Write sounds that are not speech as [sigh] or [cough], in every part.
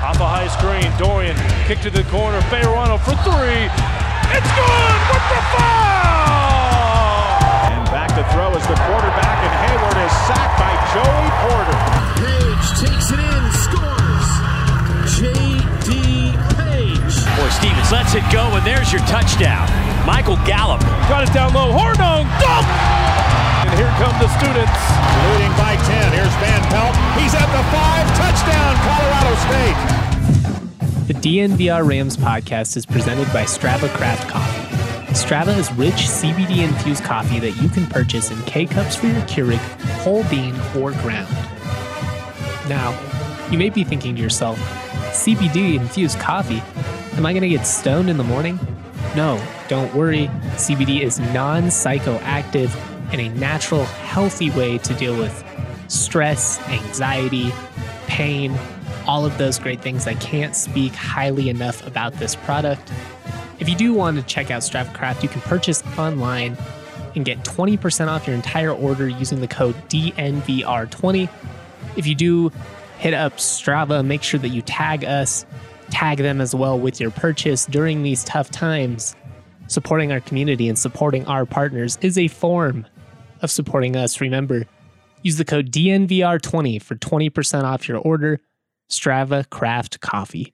Off a high screen, Dorian kick to the corner, Fayerano for three. It's good with the foul! And back to throw is the quarterback, and Hayward is sacked by Joey Porter. Page takes it in, scores. J.D. Page. Boy, Stevens lets it go, and there's your touchdown. Michael Gallup. Got it down low, Hornung, dunk! And here come the students. Leading by 10. Here's Van Pelt. He's at the five. Touchdown, Colorado State. The DNVR Rams podcast is presented by Strava Craft Coffee. Strava is rich CBD infused coffee that you can purchase in K cups for your Keurig, whole bean, or ground. Now, you may be thinking to yourself, CBD infused coffee? Am I going to get stoned in the morning? No, don't worry. CBD is non psychoactive and a natural, healthy way to deal with stress, anxiety, pain, all of those great things. I can't speak highly enough about this product. If you do want to check out Strava Craft, you can purchase online and get 20% off your entire order using the code DNVR20. If you do hit up Strava, make sure that you tag us, tag them as well with your purchase during these tough times. Supporting our community and supporting our partners is a form of supporting us. Remember, use the code DNVR20 for 20% off your order. Strava Craft Coffee.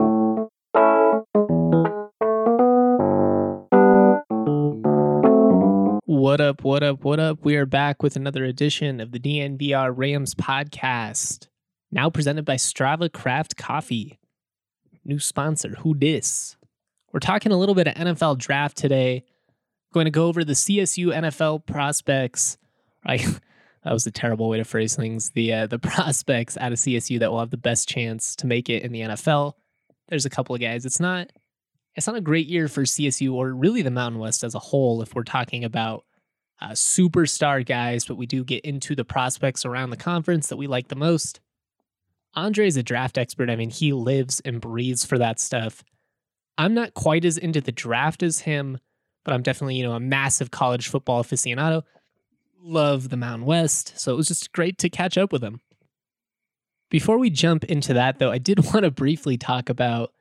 What up, what up, what up? We are back with another edition of the DNVR Rams podcast. Now presented by Strava Craft Coffee. New sponsor, who dis? We're talking a little bit of NFL draft today. Going to go over the CSU NFL prospects. I [laughs] that was a terrible way to phrase things. The uh, the [laughs] prospects out of CSU that will have the best chance to make it in the NFL. There's a couple of guys. It's not it's not a great year for CSU or really the Mountain West as a whole if we're talking about uh, superstar guys, but we do get into the prospects around the conference that we like the most. Andre is a draft expert. I mean, he lives and breathes for that stuff. I'm not quite as into the draft as him, but I'm definitely, you know, a massive college football aficionado. Love the Mountain West, so it was just great to catch up with him. Before we jump into that, though, I did [laughs] want to briefly talk about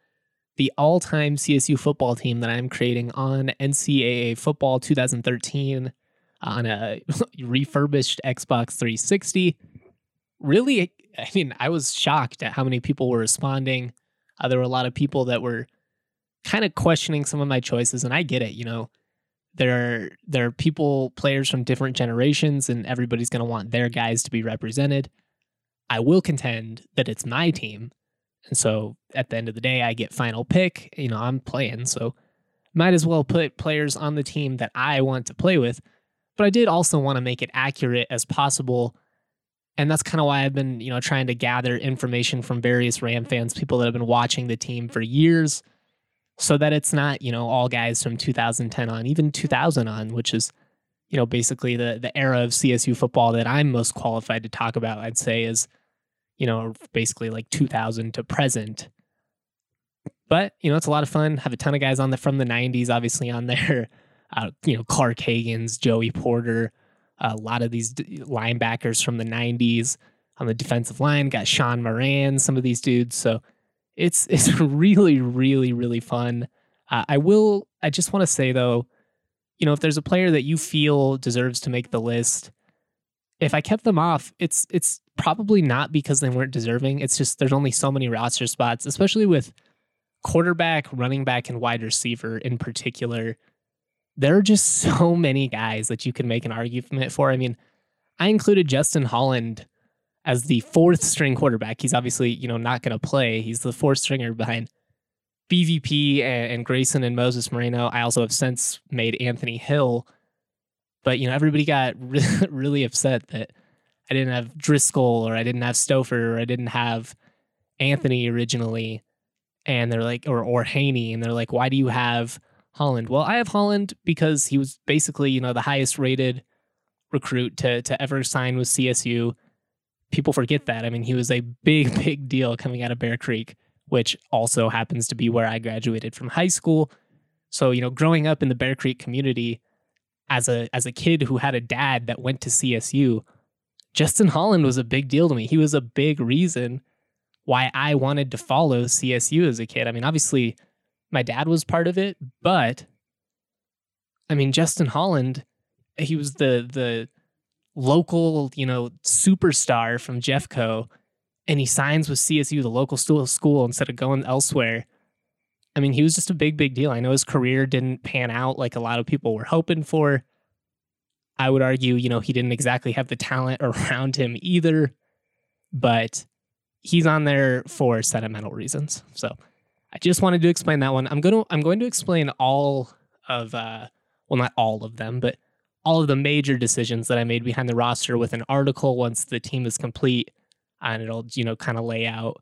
the all time CSU football team that I'm creating on NCAA Football 2013 on a [laughs] refurbished Xbox 360. Really, I mean, I was shocked at how many people were responding. Uh, there were a lot of people that were kind of questioning some of my choices, and I get it. You know, there are there are people, players from different generations, and everybody's going to want their guys to be represented. I will contend that it's my team, and so at the end of the day, I get final pick. You know, I'm playing, so might as well put players on the team that I want to play with. But I did also want to make it accurate as possible. And that's kind of why I've been, you know, trying to gather information from various Ram fans, people that have been watching the team for years, so that it's not, you know, all guys from 2010 on, even 2000 on, which is, you know, basically the the era of CSU football that I'm most qualified to talk about. I'd say is, you know, basically like 2000 to present. But you know, it's a lot of fun. Have a ton of guys on the from the 90s, obviously on there. [laughs] Uh, you know, Clark Haggans, Joey Porter, a lot of these linebackers from the 90s on the defensive line. Got Sean Moran, some of these dudes. So it's [laughs] it's really, really, really fun. Uh, I will. I just want to say though, you know, if there's a player that you feel deserves to make the list, if I kept them off, it's it's probably not because they weren't deserving. It's just there's only so many roster spots, especially with quarterback, running back, and wide receiver in particular. There are just [laughs] so many guys that you can make an argument for. I mean, I included Justin Holland as the fourth string quarterback. He's obviously, you know, not going to play. He's the fourth stringer behind BVP and, and Grayson and Moses Moreno. I also have since made Anthony Hill. But, you know, everybody got [laughs] really, really upset that I didn't have Driscoll or I didn't have Stouffer or I didn't have Anthony originally. And they're like, or, or Hanie. And they're like, why do you have Holland? Well, I have Holland because he was basically, you know, the highest rated recruit to, to ever sign with CSU people forget that. I mean, he was a big, [laughs] big deal coming out of Bear Creek, which also happens to be where I graduated from high school. So, you know, growing up in the Bear Creek community as a as a kid who had a dad that went to CSU, Justin Holland was a big deal to me. He was a big reason why I wanted to follow CSU as a kid. I mean, obviously, my dad was part of it, but I mean, Justin Holland, he was the the local, you know, superstar from Jeffco, and he signs with CSU, the local school, instead of going elsewhere. I mean, he was just a big, big deal. I know his career didn't pan out like a lot of people were hoping for. I would argue, you know, he didn't exactly have the talent [laughs] around him either, but he's on there for sentimental reasons. So I just wanted to explain that one. I'm to I'm going to explain all of uh well not all of them, but all of the major decisions that I made behind the roster with an article once the team is complete and it'll, you know, kind of lay out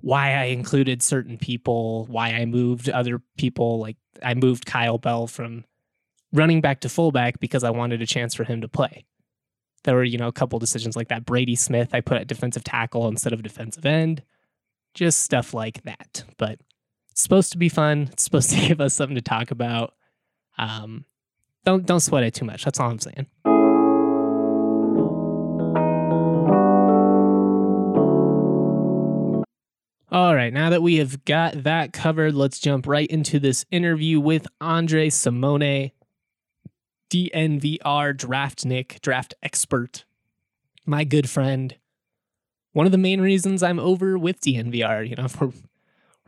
why I included certain people, why I moved other people like I moved Kyle Bell from running back to fullback because I wanted a chance for him to play. There were, you know, a couple decisions like that. Brady Smith, I put at defensive tackle instead of defensive end. Just stuff like that. But it's supposed to be fun. It's supposed to [laughs] give us something to talk about. Um, don't don't sweat it too much. That's all I'm saying. All right, now that we have got that covered, let's jump right into this interview with Andre Simone, DNVR draftnik, draft expert, my good friend. One of the main reasons I'm over with DNVR, you know, [laughs] we're,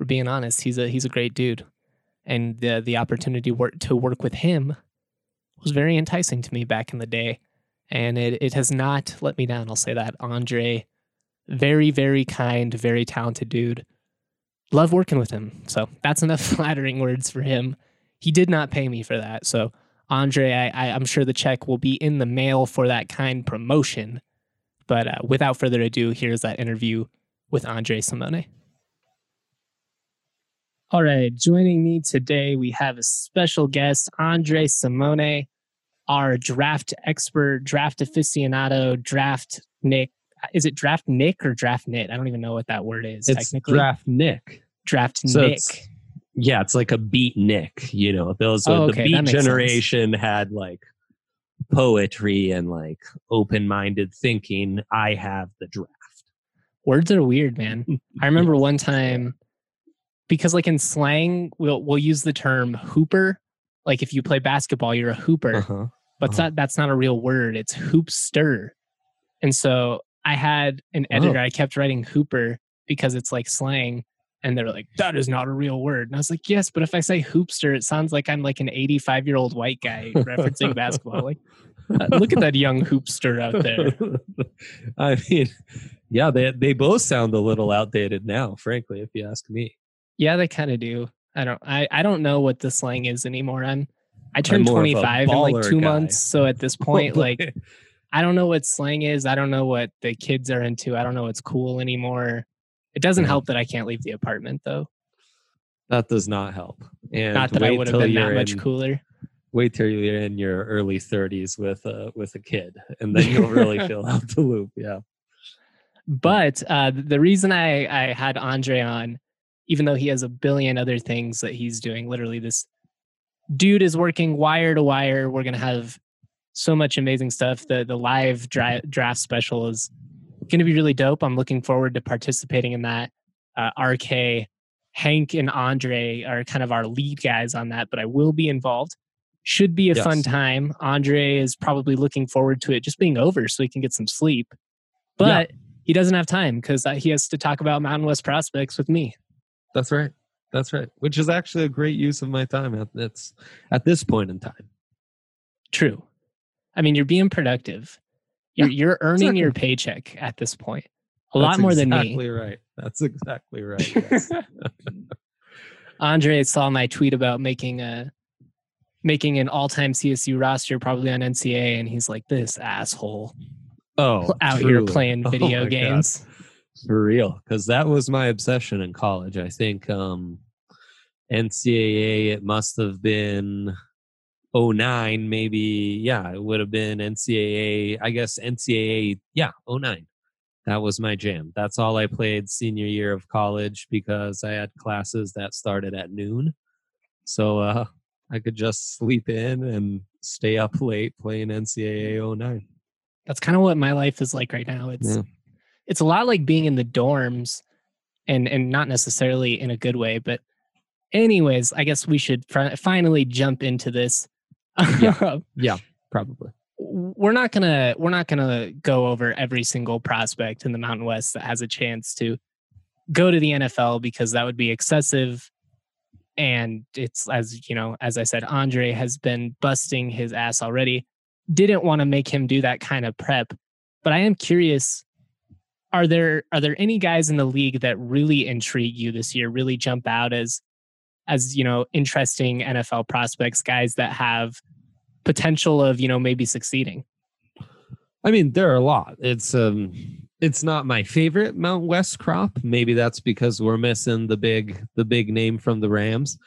we're being honest, he's a he's a great dude, and the the opportunity work, to work with him was very enticing to me back in the day, and it it has not let me down. I'll say that Andre, very very kind, very talented dude. Love working with him. So that's enough [laughs] flattering words for him. He did not pay me for that, so Andre, I, I, I'm sure the check will be in the mail for that kind promotion. But uh, without further ado, here's that interview with Andre Simone. All right, joining me today, we have a special guest, Andre Simone, our draft expert, draft aficionado, draft Nick. Is it draftnik or draft Nit? I don't even know what that word is. It's technically, draft Nick. draft So Nick. it's- Yeah, it's like a beatnik. You know, those Oh, the okay, that beat makes sense. generation had like poetry and like open-minded thinking. I have the draft. Words are weird, man. [laughs] I remember one time because like in slang, we'll we'll use the term hooper. Like if you play basketball, you're a hooper. Uh-huh. but Uh-huh. that, that's not a real word. It's hoopster. And so I had an editor, Oh. I kept writing hooper because it's like slang. And they're like, that is not a real word. And I was like, yes, but if I say hoopster, it sounds like I'm like an 85 year old white guy [laughs] referencing basketball. Like, uh, look at that young hoopster out there. [laughs] I mean, yeah, they they both sound a little outdated now, frankly, if you ask me. Yeah, they kind of do. I don't, I, I don't know what the slang is anymore. I'm, I turned more of 25 in like two guy. months. So at this [laughs] point, like, I don't know what slang is. I don't know what the kids are into. I don't know what's cool anymore. It doesn't Yeah. help that I can't leave the apartment though. that does not help. And Not that I would have been that much in- cooler. Wait till you're in your early 30s with a with a kid, and then you'll really [laughs] feel [laughs] out the loop. Yeah. But uh, the reason I, I had Andre on, even though he has a billion other things that he's doing, literally this dude is working wire to wire. We're gonna have so much amazing stuff. The the live dra- draft special is going to be really dope. I'm looking forward to participating in that. Uh, RK, Hank, and Andre are kind of our lead guys on that, but I will be involved. Should be a fun time. Andre is probably looking forward to it just being over so he can get some sleep. But he doesn't have time because he has to talk about Mountain West prospects with me. That's right. That's right. Which is actually a great use of my time at that's at this point in time. True. I mean, you're being productive. You're, you're earning exactly. your paycheck at this point. A lot That's more than me. exactly right. That's exactly right. yes. [laughs] Andre saw my tweet about making a making an all-time CSU roster, probably on NCA, and he's like, "This asshole oh, out here truly. playing [laughs] Oh video my God. Games." for real because that was my obsession in college i think um ncaa it must have been 09 maybe yeah it would have been ncaa i guess ncaa yeah 09 that was my jam that's all i played senior year of college because i had classes that started at noon so uh i could just sleep in and stay up late playing ncaa 09 That's kind of what my life is like right now. It's Yeah. It's a lot like being in the dorms and and not necessarily in a good way. But anyways, I guess we should fr- finally jump into this. Yeah, [laughs] probably. we're not gonna we're not gonna go over every single prospect in the Mountain West that has a chance to go to the NFL because that would be excessive. And it's as you know, as I said, Andre has been busting his ass already. Didn't want to make him do that kind of prep, but I am curious. Are there are there any guys in the league that really intrigue you this year? Really jump out as as you know interesting NFL prospects, guys that have potential of you know maybe succeeding. I mean, there are a lot. It's um it's not my favorite Mount West crop. Maybe that's because we're missing the big the big name from the Rams.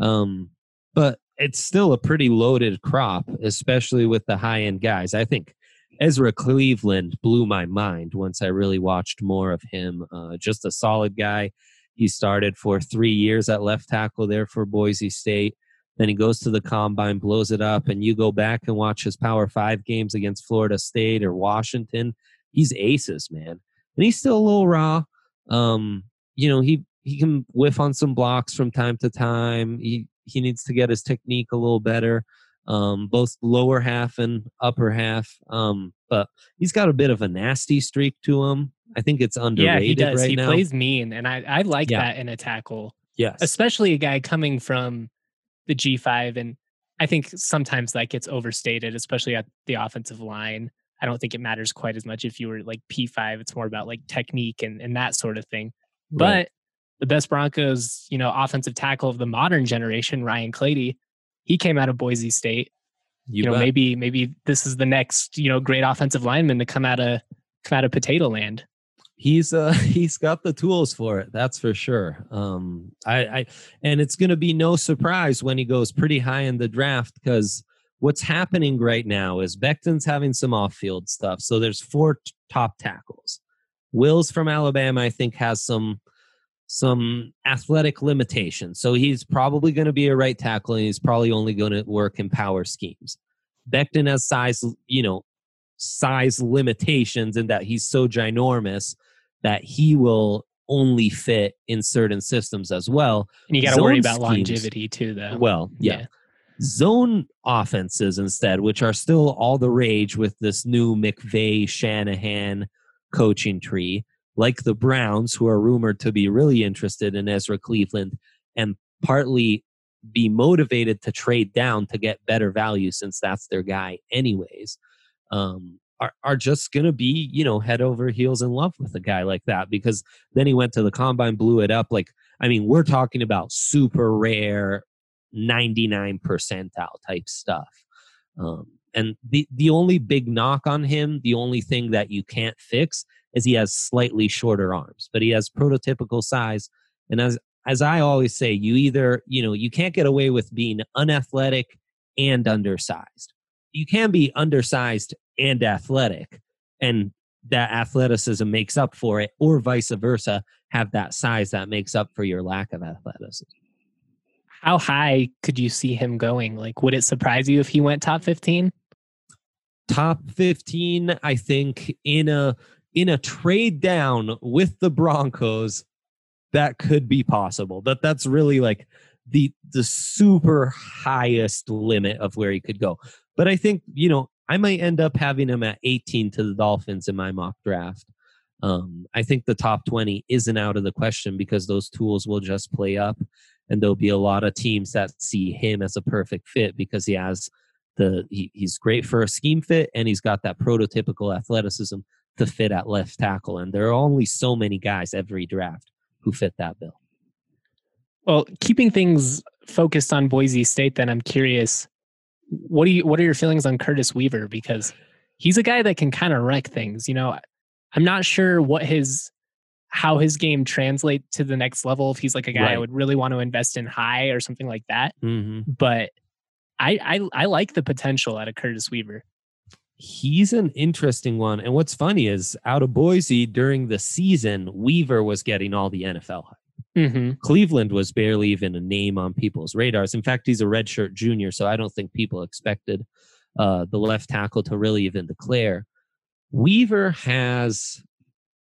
Um, but it's still a pretty loaded crop, especially with the high end guys. I think Ezra Cleveland blew my mind once I really watched more of him. Uh, just a solid guy. He started for three years at left tackle there for Boise State. Then he goes to the combine, blows it up, and you go back and watch his Power Five games against Florida State or Washington. He's aces, man, and he's still a little raw. Um, you know, he he can whiff on some blocks from time to time. He he needs to get his technique a little better, um, both lower half and upper half. Um, but he's got a bit of a nasty streak to him. I think it's underrated yeah, he does. right he now. plays mean, and I I like Yeah. that in a tackle, yes, especially a guy coming from the G five, and I think sometimes that gets overstated, especially at the offensive line. I don't think it matters quite as much if you were like P five. It's more about like technique and and that sort of thing. But the best Broncos, you know, offensive tackle of the modern generation, Ryan Clady, he came out of Boise State. you, You, know, bet. maybe maybe this is the next, you know, great offensive lineman to come out of come out of potato land. he's uh [laughs] he's got the tools for it that's for sure um i i and it's going to be no surprise when he goes pretty high in the draft because what's happening right now is Becton's having some off-field stuff so there's four t- top tackles wills from alabama i think has some some athletic limitations so he's probably going to be a right tackle and he's probably only going to work in power schemes Becton has size you know size limitations in that he's so ginormous that he will only fit in certain systems as well. And you got to worry about schemes. longevity too, though. Well, yeah. Zone offenses instead, which are still all the rage with this new McVay Shanahan coaching tree, like the Browns, who are rumored to be really interested in Ezra Cleveland and partly be motivated to trade down to get better value since that's their guy, anyways. Um, are, are just going to be, you know, head over heels in love with a guy like that because then he went to the combine, blew it up. Like, I mean, we're talking about super rare, 99 percentile type stuff. Um, and the, the only big knock on him, the only thing that you can't fix is he has slightly shorter arms, but he has prototypical size. And as, as I always say, you either, you know, you can't get away with being unathletic and undersized. You can be undersized and athletic, and that athleticism makes up for it, or vice versa, have that size that makes up for your lack of athleticism. How high could you see him going? Like, would it surprise you if he went top 15? Top 15, I think, in a in a trade down with the Broncos, that could be possible. That that's really like the the super highest limit of where he could go. But I think, you know, I might end up having him at 18 to the Dolphins in my mock draft. Um, I think the top 20 isn't out of the question because those tools will just play up, and there'll be a lot of teams that see him as a perfect fit because he has the he, he's great for a scheme fit and he's got that prototypical athleticism to fit at left tackle. And there are only so many guys every draft who fit that bill. Well, keeping things focused on Boise State, then I'm curious, what do you what are your feelings on Curtis Weaver? Because he's a guy that can kind of wreck things. You know, I'm not sure what his how his game translate to the next level. If he's like a guy I would really want to invest in high or something like that. Mm-hmm. But I I, I like the potential out of Curtis Weaver. He's an interesting one. And what's funny is out of Boise during the season, Weaver was getting all the NFL hype. Mm-hmm. Cleveland was barely even a name on people's radars. In fact, he's a redshirt junior, so I don't think people expected uh, the left tackle to really even declare. Weaver has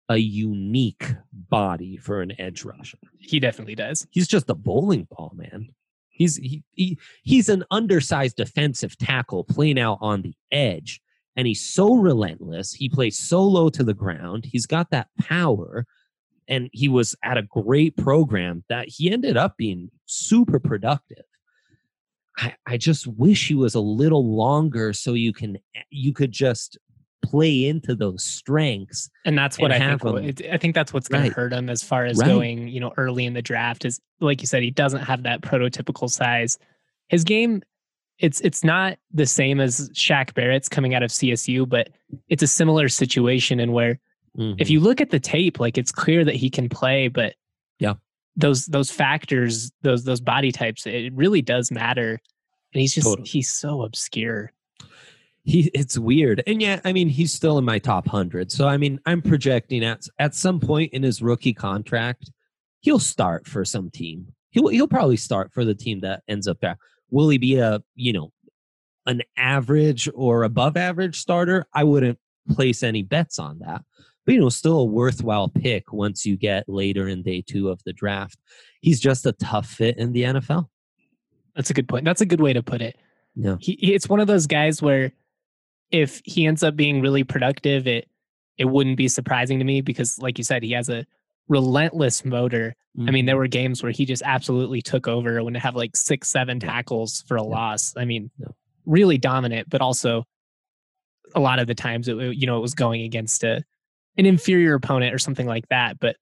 a unique body for an edge rusher. He definitely does. He's just a bowling ball, man. He's he, he he's an undersized defensive tackle playing out on the edge, and he's so relentless. He plays so low to the ground. He's got that power, and he was at a great program that he ended up being super productive. I, I just wish he was a little longer so you can you could just play into those strengths And that's what And I think. him- I think that's what's going Right. to hurt him as far as Right. going, you know, early in the draft. Is like you said, he doesn't have that prototypical size. His game, it's it's not the same as Shaq Barrett's coming out of CSU, but it's a similar situation in where if you mm-hmm. look at the tape, like it's clear that he can play, but Yeah. those those factors, those those body types, it really does matter. And he's just Totally. he's so obscure. he it's weird and yeah i mean he's still in my top 100 so i mean i'm projecting at at some point in his rookie contract he'll start for some team he'll he'll probably start for the team that ends up there will he be a you know an average or above average starter i wouldn't place any bets on that but you know still a worthwhile pick once you get later in day 2 of the draft he's just a tough fit in the NFL That's a good point. That's a good way to put it. Yeah. He, he it's one of those guys where if he ends up being really productive, it it wouldn't be surprising to me because like you said, he has a relentless motor. I mean, there were games where he just absolutely took over when to have like six, seven tackles for a Yeah. loss. I mean, Yeah. really dominant, but also a lot of the times it you know it was going against a an inferior opponent or something like that. But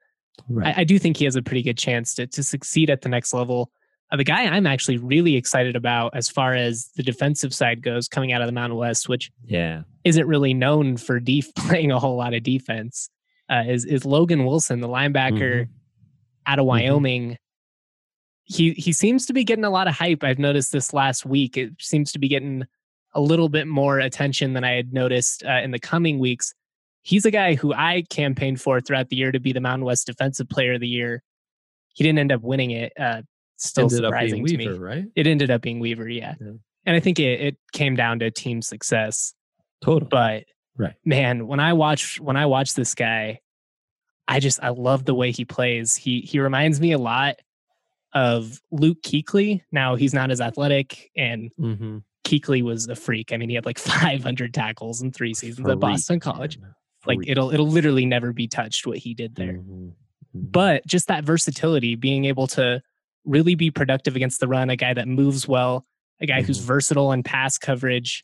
right. I, I do think he has a pretty good chance to, to succeed at the next level. Uh, the guy I'm actually really excited about as far as the defensive side goes coming out of the Mountain West, which yeah isn't really known for def- [laughs] playing a whole lot of defense, uh, is, is Logan Wilson, the linebacker out of Wyoming. He he seems to be getting a lot of hype. I've noticed this last week. It seems to be getting a little bit more attention than I had noticed uh, in the coming weeks. He's a guy who I campaigned for throughout the year to be the Mountain West Defensive Player of the Year. He didn't end up winning it. Uh, still ended up surprising being to Weaver, me. right It ended up being Weaver, yeah. Yeah. And I think it, it came down to team success. totally But Right. man, when I watch when I watch this guy, I just I love the way he plays. He he reminds me a lot of Luke Kuechly. Now he's not as athletic, and mm-hmm. Kuechly was a freak. I mean, he had like [laughs] 500 tackles in three seasons at Boston College. Like it'll it'll literally never be touched what he did there. Mm-hmm. But just that versatility, being able to really be productive against the run, a guy that moves well, a guy who's Mhm. versatile in pass coverage.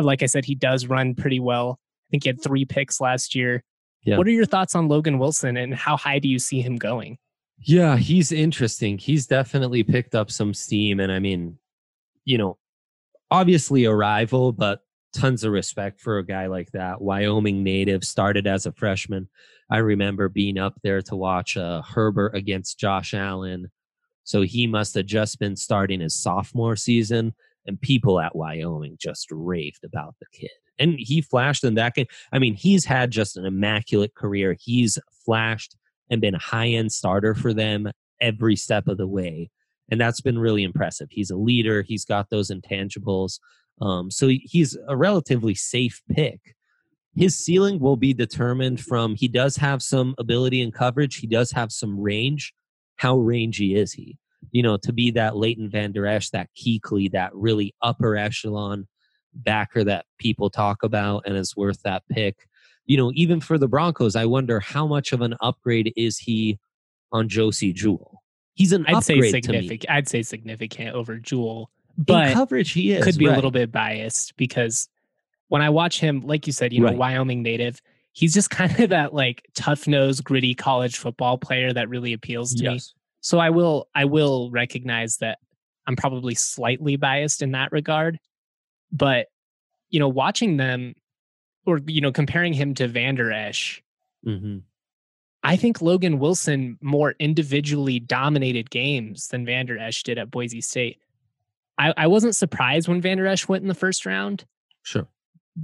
Like I said, he does run pretty well. I think he had three picks last year. Yeah. What are your thoughts on Logan Wilson and how high do you see him going? Yeah, he's interesting. He's definitely picked up some steam. And I mean, you know, obviously a rival, but tons of respect for a guy like that. Wyoming native, started as a freshman. I remember being up there to watch uh, Herbert against Josh Allen. So he must have just been starting his sophomore season, and people at Wyoming just raved about the kid. And he flashed in that game. I mean, he's had just an immaculate career. He's flashed and been a high end starter for them every step of the way. And that's been really impressive. He's a leader, he's got those intangibles. Um, so he's a relatively safe pick. His ceiling will be determined from he does have some ability in coverage, he does have some range. How rangy is he? You know, to be that Leighton Van Der Esch, that Kuechly, that really upper echelon backer that people talk about and is worth that pick you know, even for the Broncos, I wonder how much of an upgrade is he on Josey Jewell? He's an I'd say upgrade me. significant. I'd say significant over Jewell, In but coverage, he is could be a little bit biased because when I watch him, like you said, you know, Right. Wyoming native, he's just [laughs] kind of that like tough nosed, gritty college football player that really appeals to me. So I will I will recognize that I'm probably slightly biased in that regard. But you know, watching them or you know, comparing him to Vander Esch, hmm I think Logan Wilson more individually dominated games than Vander Esch did at Boise State. I, I wasn't surprised when Vander Esch went in the first round, Sure.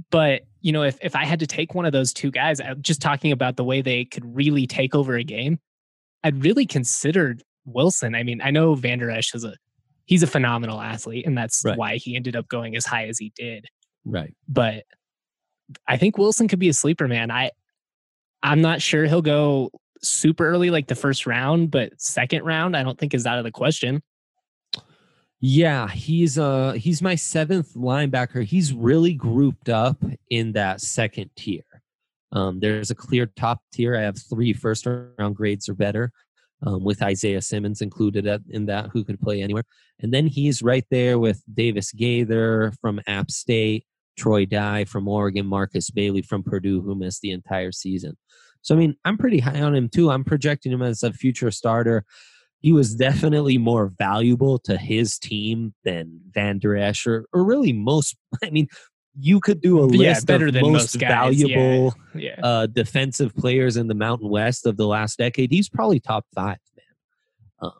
but you know, if if I had to take one of those two guys, just talking about the way they could really take over a game, I'd really considered Wilson. I mean, I know Vander Esch is a he's a phenomenal athlete, and that's Right. why he ended up going as high as he did. Right. But I think Wilson could be a sleeper man. I I'm not sure he'll go super early like the first round, but second round I don't think is out of the question. Yeah, he's uh he's my seventh linebacker. He's really grouped up in that second tier. Um, there's a clear top tier. I have three first round grades or better, um, with Isaiah Simmons included in that, who could play anywhere. And then he's right there with Davis Gaither from App State, Troy Dye from Oregon, Markus Bailey from Purdue, who missed the entire season. So I mean, I'm pretty high on him too. I'm projecting him as a future starter he was definitely more valuable to his team than Vander Esch or, or really most. [laughs] I mean, you could do a Yeah, list better of than most most guys, yeah. valuable Yeah. uh, defensive players in the Mountain West of the last decade. He's probably top five, man. Um,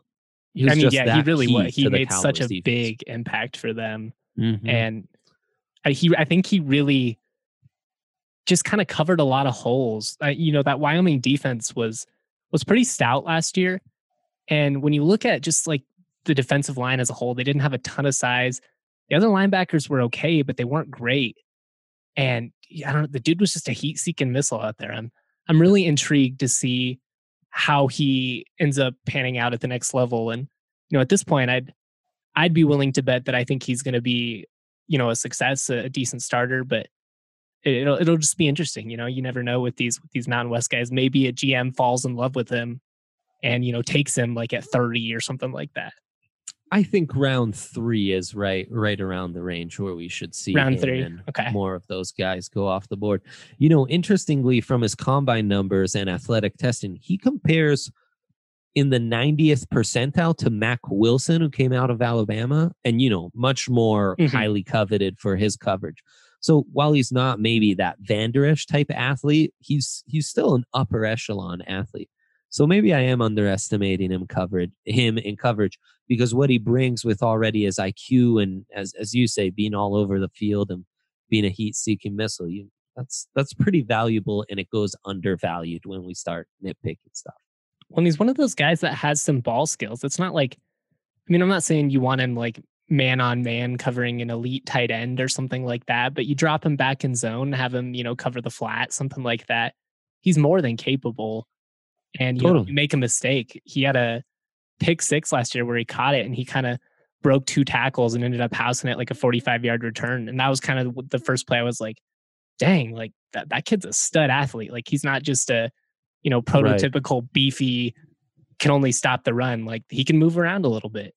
he I mean, just yeah, he really was. He made such a defense. big impact for them. Mhm. and I, he I think he really just kind of covered a lot of holes. Uh, you know that Wyoming defense was was pretty stout last year, and when you look at just like the defensive line as a whole, they didn't have a ton of size. The other linebackers were okay, but they weren't great. And I don't know, the dude was just a heat seeking missile out there. I'm I'm really intrigued to see how he ends up panning out at the next level. And you know, at this point, I'd I'd be willing to bet that I think he's going to be, you know, a success, a, a decent starter. But it, it'll it'll just be interesting. You know, you never know with these with these Mountain West guys. Maybe a GM falls in love with him, and you know takes him like at thirty or something like that. I think round three is right, right around the range where we should see Round three, and okay. more of those guys go off the board. You know, interestingly, from his combine numbers and athletic testing, he compares in the 90th percentile to Mack Wilson, who came out of Alabama, and you know, much more Mhm. highly coveted for his coverage. So while he's not maybe that Vander Esch type athlete, he's he's still an upper echelon athlete. So maybe I am underestimating him coverage him in coverage because what he brings with already his IQ and as as you say, being all over the field and being a heat seeking missile, you that's that's pretty valuable and it goes undervalued when we start nitpicking stuff. When he's one of those guys that has some ball skills, it's not like, I mean, I'm not saying you want him like man on man covering an elite tight end or something like that, but you drop him back in zone, have him, you know, cover the flat, something like that. He's more than capable. And you, know, you make a mistake. He had a pick six last year where he caught it and he kind of broke two tackles and ended up housing it like a 45 yard return. And that was kind of the first play I was like, dang, like that, that kid's a stud athlete. Like he's not just a, you know, Right. prototypical beefy, can only stop the run. Like he can move around a little bit.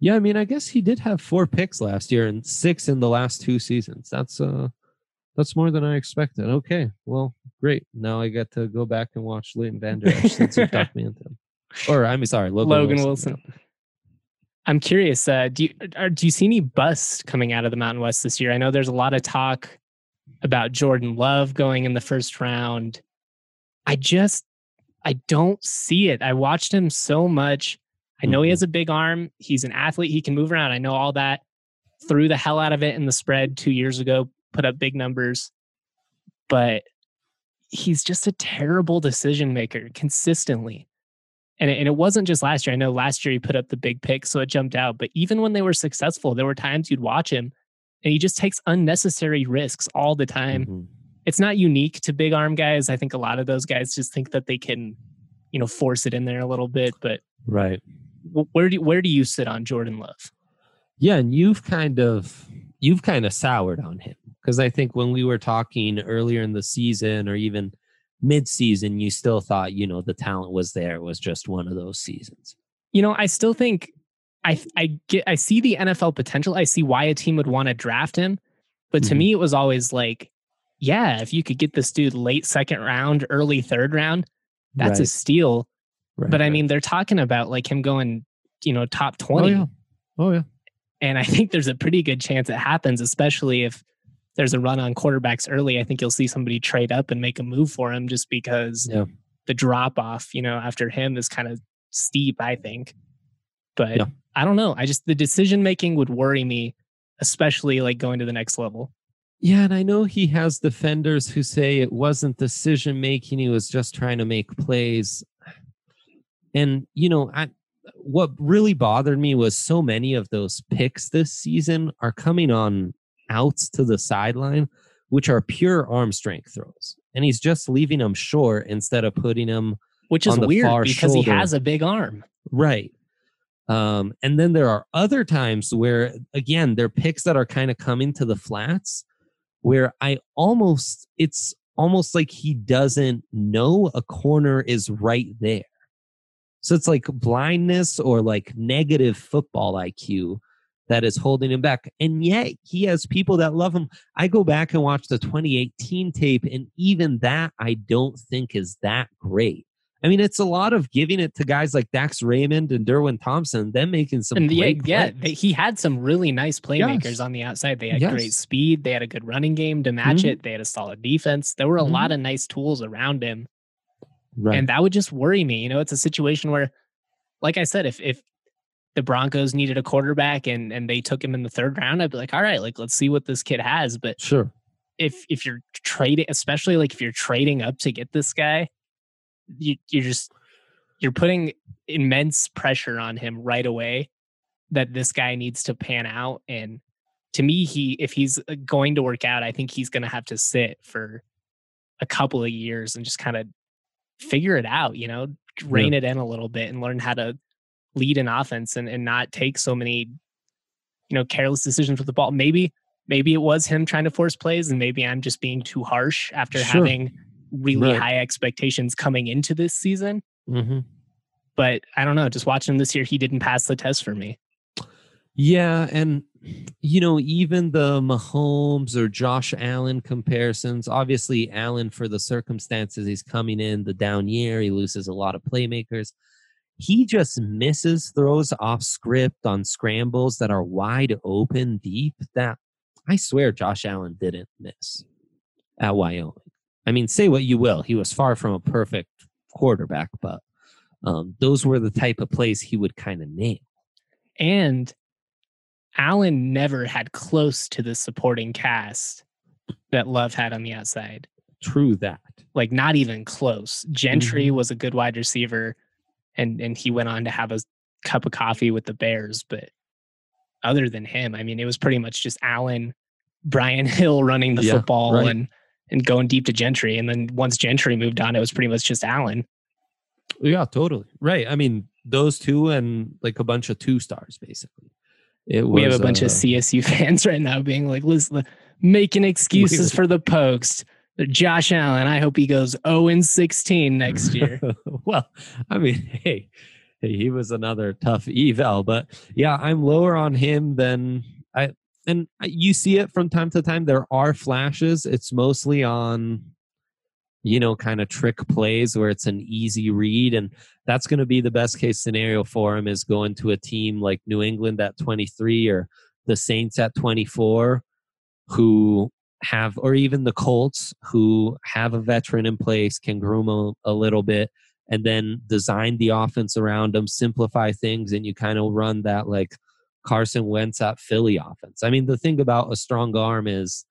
Yeah, I mean, I guess he did have four picks last year and six in the last two seasons. That's uh that's more than I expected. Okay, well, great. Now I get to go back and watch Leighton Vander Esch since you talked [laughs] me into him. Or I'm sorry, Logan, Logan Wilson. Wilson. I'm curious. Uh, do you are, do you see any bust coming out of the Mountain West this year? I know there's a lot of talk about Jordan Love going in the first round. I just I don't see it. I watched him so much. I know he Mhm. has a big arm. He's an athlete. He can move around. I know all that. Threw the hell out of it in the spread two years ago. Put up big numbers, but he's just a terrible decision maker consistently. And it, and it wasn't just last year. I know last year he put up the big pick, so it jumped out. But even when they were successful, there were times you'd watch him and he just takes unnecessary risks all the time. Mhm. It's not unique to big arm guys. I think a lot of those guys just think that they can, you know, force it in there a little bit. But Right. where do where do you sit on Jordan Love? Yeah, and you've kind of you've kind of soured on him because I think when we were talking earlier in the season or even mid-season, you still thought you know the talent was there. It was just one of those seasons. You know, I still think I I get I see the NFL potential. I see why a team would want to draft him. But to Mhm. me, it was always like, yeah, if you could get this dude late second round, early third round, that's a steal. Right, but I right. mean, they're talking about like him going, you know, top 20. oh 20. yeah, oh yeah, And I think there's a pretty good chance it happens, especially if there's a run on quarterbacks early. I think you'll see somebody trade up and make a move for him just because Yeah. the drop off, you know, after him is kind of steep, I think. But Yeah. I don't know. I just, the decision making would worry me, especially like going to the next level. yeah. And I know he has defenders who say it wasn't decision making; he was just trying to make plays. And you know, I what really bothered me was so many of those picks this season are coming on outs to the sideline, which are pure arm strength throws. and he's just leaving him short instead of putting him which is on the weird because he has a big arm. right. Um, and then there are other times where, again, there are picks that are kind of coming to the flats where I almost, it's almost like he doesn't know a corner is right there. So it's like blindness or like negative football IQ that is holding him back. And yet he has people that love him. I go back and watch the 2018 tape, and even that I don't think is that great. I mean, it's a lot of giving it to guys like Dax Raymond and Darwin Thompson, them making some And yeah, yeah, they, he had some really nice playmakers Yes. on the outside. They had Yes. great speed. They had a good running game to match Mhm. it. They had a solid defense. There were a Mhm. lot of nice tools around him. right. And that would just worry me. You know, it's a situation where, like I said, if if the Broncos needed a quarterback and and they took him in the third round, I'd be like, all right, like let's see what this kid has. But sure. if if you're trading, especially like if you're trading up to get this guy, you you're just you're putting immense pressure on him right away that this guy needs to pan out. And to me, he if he's uh, going to work out, I think he's going to have to sit for a couple of years and just kind of figure it out. You know, rein it in a little bit and learn how to lead an offense and, and not take so many you know careless decisions with the ball maybe maybe it was him trying to force plays and maybe i'm just being too harsh after Sure. having really Right. high expectations coming into this season hmm but i don't know just watching him this year he didn't pass the test for me Yeah, and you know, even the Mahomes or Josh Allen comparisons, obviously Allen for the circumstances he's coming in, the down year, he loses a lot of playmakers. He just misses throws off script on scrambles that are wide open deep that I swear Josh Allen didn't miss at Wyoming. I mean, say what you will, he was far from a perfect quarterback, but um, those were the type of plays he would kind of nail. and allen never had close to the supporting cast that love had on the outside True that. like not even close gentry Mm-hmm. was a good wide receiver and and he went on to have a cup of coffee with the bears but other than him i mean it was pretty much just allen brian [laughs] hill running the Yeah, football right. and and going deep to gentry and then once gentry moved on it was pretty much just allen Yeah, totally. Right. I mean, those two and like a bunch of two stars, basically. It was, we have a bunch uh, of csu [laughs] fans right now being like listen making [laughs] excuses We- for the pokes josh allen i hope he goes 0 and 16 next year [laughs] well, I mean, hey, hey, he was another tough eval, but yeah, I'm lower on him than I. And you see it from time to time. There are flashes. It's mostly on, you know, kind of trick plays where it's an easy read, and that's going to be the best case scenario for him is going to a team like New England at 23 or the Saints at 24, who have, or even the Colts who have a veteran in place, can groom a, a little bit, and then design the offense around them, simplify things, and you kind of run that like Carson Wentz at Philly offense. I mean, the thing about a strong arm is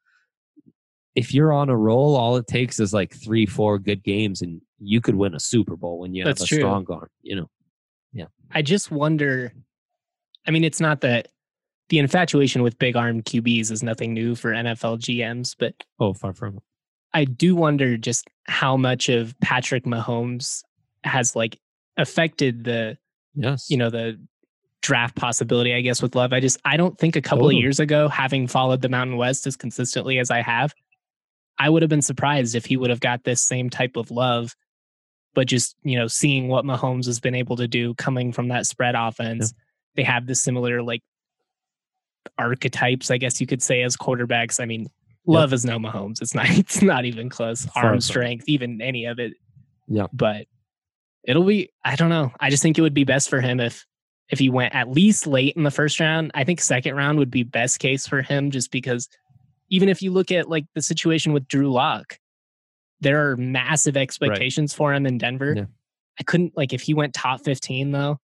if you're on a roll, all it takes is like three, four good games, and you could win a Super Bowl when you That's have a true. strong arm. You know, Yeah. I just wonder. I mean, it's not that the infatuation with big arm QBs is nothing new for NFL GMs, but oh, far from it. I do wonder just how much of Patrick Mahomes has like affected the, Yes, you know, the draft possibility, I guess, with Love. I just, I don't think a couple Totally. of oh. years ago, having followed the Mountain West as consistently as I have, I would have been surprised if he would have got this same type of love. But just, you know, seeing what Mahomes has been able to do coming from that spread offense, they have the similar like archetypes, I guess you could say, as quarterbacks. I mean, love is no Mahomes. It's not [laughs] it's not even close. Arm strength, even any of it. Yeah. But it'll be I don't know. I just think it would be best for him if if he went at least late in the first round. I think second round would be best case for him just because even if you look at like the situation with Drew Lock, there are massive expectations for him in Denver. Yeah. I couldn't like if he went top 15 though,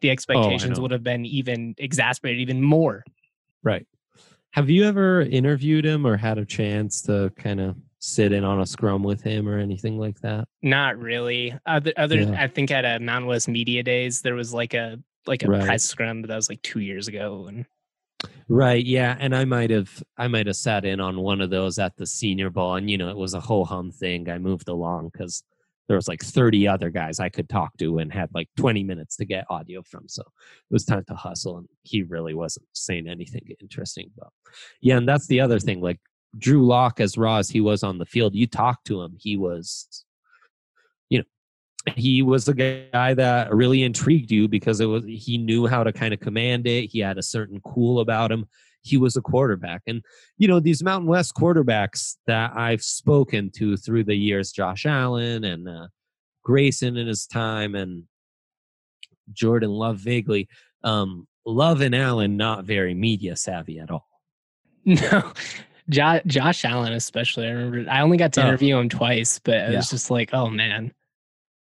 the oh, expectations know. would have been even exasperated even more. right. Have you ever interviewed him or had a chance to kind of sit in on a scrum with him or anything like that? Not really. Other, other Yeah. I think at a Mountain West Media Days there was like a like a Right. press scrum, but that was like two years ago. And Right. Yeah. And I might have I might have sat in on one of those at the senior bowl and you know, it was a whole hum thing. I moved along because there was like 30 other guys I could talk to and had like 20 minutes to get audio from. So it was time to hustle. And he really wasn't saying anything interesting. But yeah, and that's the other thing. Like Drew Lock, as raw as he was on the field, you talk to him, he was you know, he was a guy that really intrigued you because it was he knew how to kind of command it. He had a certain cool about him. He was a quarterback, and you know these Mountain West quarterbacks that I've spoken to through the years, Josh Allen and uh, Grayson in his time, and Jordan Love vaguely. Um, Love and Allen not very media savvy at all. [laughs] No, jo- Josh Allen especially. I remember I only got to Oh. interview him twice, but it Yeah. was just like, oh man.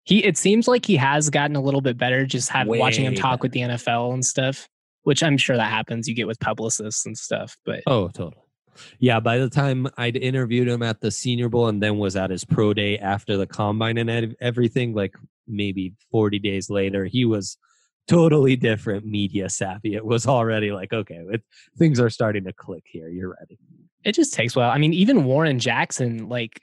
He it seems like he has gotten a little bit better just have, watching him talk with the NFL and stuff, which I'm sure that happens. You get with publicists and stuff, but Oh, totally. Yeah, by the time I'd interviewed him at the Senior Bowl and then was at his pro day after the combine and everything, like maybe 40 days later, he was totally different media savvy. It was already like, okay, it, things are starting to click here. You're ready. it just takes a while. I mean, even Warren Jackson, like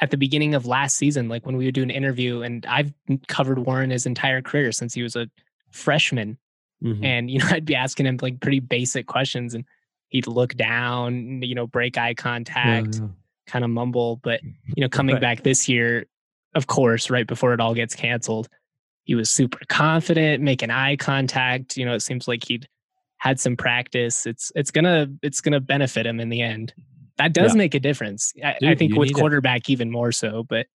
at the beginning of last season, like when we would do an interview, and I've covered Warren his entire career since he was a freshman. Mhm. And, you know, [laughs] I'd be asking him like pretty basic questions and he'd look down, you know, break eye contact, yeah. kind of mumble. But, you know, [laughs] coming Right. back this year, of course, right before it all gets canceled, he was super confident, making eye contact. You know, it seems like he'd had some practice. It's it's gonna it's gonna benefit him in the end. That does Yeah. make a difference. I, I think with need it. quarterback even more so, but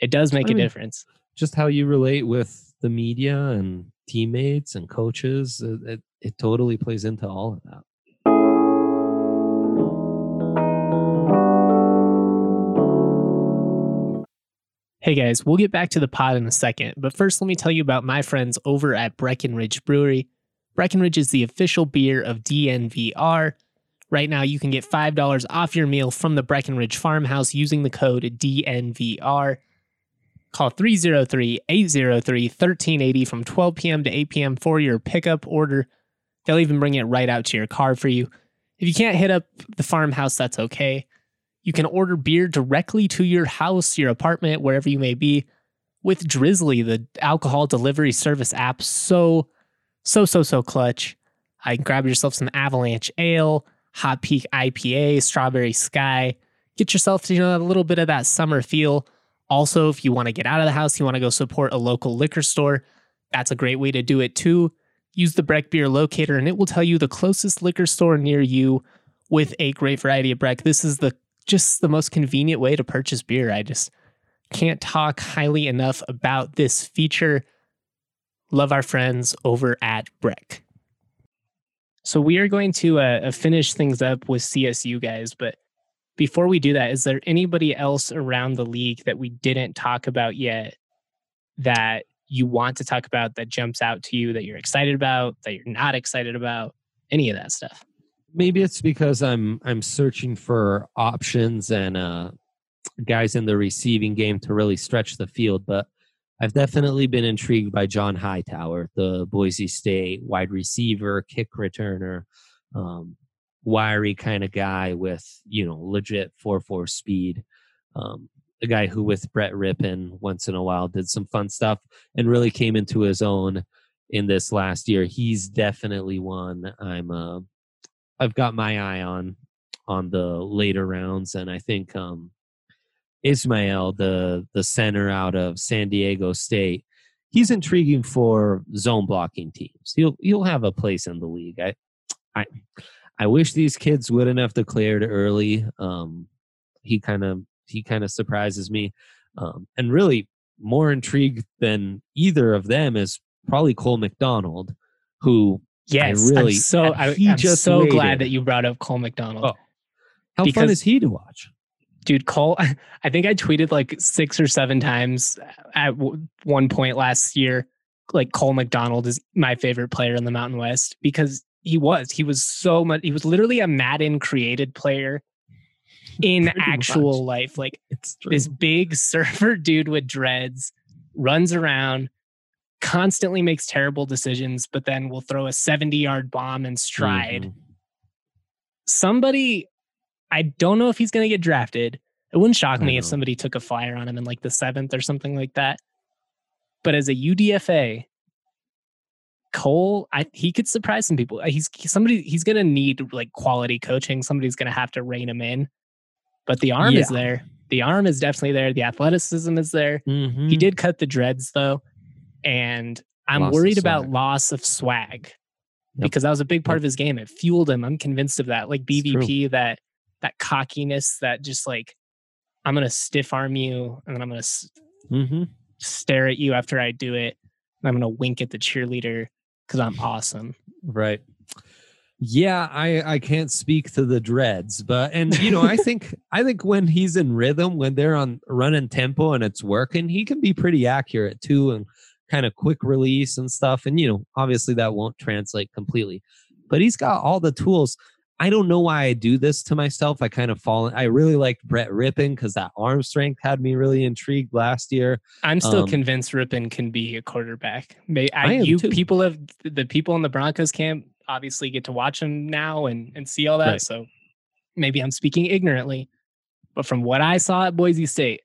it does make I a mean, difference. Just how you relate with the media and teammates and coaches, it, it, it totally plays into all of that. Hey guys, we'll get back to the pod in a second, but first let me tell you about my friends over at Breckenridge Brewery. Breckenridge is the official beer of DNVR. Right now, you can get $5 off your meal from the Breckenridge Farmhouse using the code DNVR. Call 303 803 1380 from 12 p.m. to 8 p.m. for your pickup order. They'll even bring it right out to your car for you. If you can't hit up the farmhouse, that's okay. You can order beer directly to your house, your apartment, wherever you may be with Drizly, the alcohol delivery service app. So, so, so, so clutch. I grab yourself some Avalanche Ale, Hop Peak IPA, Strawberry Sky. Get yourself you know, a little bit of that summer feel. Also, if you want to get out of the house, you want to go support a local liquor store, that's a great way to do it too. Use the Breck Beer Locator and it will tell you the closest liquor store near you with a great variety of Breck. This is the just the most convenient way to purchase beer. I just can't talk highly enough about this feature. Love our friends over at Breck. So we are going to uh, finish things up with CSU guys, but before we do that, is there anybody else around the league that we didn't talk about yet that you want to talk about that jumps out to you that you're excited about, that you're not excited about, any of that stuff? maybe it's because I'm I'm searching for options and uh, guys in the receiving game to really stretch the field. But I've definitely been intrigued by John Hightower, the Boise State wide receiver, kick returner, um, wiry kind of guy with you know legit four four speed. Um, a guy who with Brett Rypien once in a while did some fun stuff and really came into his own in this last year. He's definitely one I'm uh, I've got my eye on on the later rounds, and I think um, Ismael, the the center out of San Diego State, he's intriguing for zone blocking teams. He'll he'll have a place in the league. I I I wish these kids wouldn't have declared early. Um, he kind of he kind of surprises me, um, and really more intrigued than either of them is probably Cole McDonald, who Yes, really- I'm so I, am just so waited. glad that you brought up Cole McDonald. Oh. how fun is he to watch? dude cole [laughs] i think i tweeted like six or seven times at w- one point last year like cole mcdonald is my favorite player in the mountain west because he was he was so much he was literally a madden created player in actual much. life like It's this big [laughs] surfer dude with dreads runs around constantly makes terrible decisions, but then will throw a 70 yard bomb in stride. Mhm. Somebody, I don't know if he's going to get drafted. It wouldn't shock I me if somebody took a flyer on him in like the seventh or something like that. But as a UDFA, Cole, I, he could surprise some people. He's somebody. He's going to need like quality coaching. Somebody's going to have to rein him in. But the arm is there. The arm is definitely there. The athleticism is there. He Mhm. did cut the dreads though, and I'm Loss worried about loss of swag Yep. because that was a big part Yep. of his game. It fueled him. I'm convinced of that. Like. BVP, that that cockiness, that just like I'm gonna stiff arm you, and then I'm gonna Mhm. stare at you after I do it, and I'm gonna wink at the cheerleader because I'm awesome. Right. Yeah, I I can't speak to the dreads, but and you know, I [laughs] think I think when he's in rhythm, when they're on running tempo and it's working, he can be pretty accurate too and kind of quick release and stuff. And you know, obviously that won't translate completely. But he's got all the tools. I don't know why I do this to myself. I kind of fall. I really liked Brett Rypien because that arm strength had me really intrigued last year. I'm still Um, convinced Rypien can be a quarterback. May, I, I am you too. people have the people in the Broncos camp obviously get to watch him now and and see all that. Right. So maybe I'm speaking ignorantly, but from what I saw at Boise State,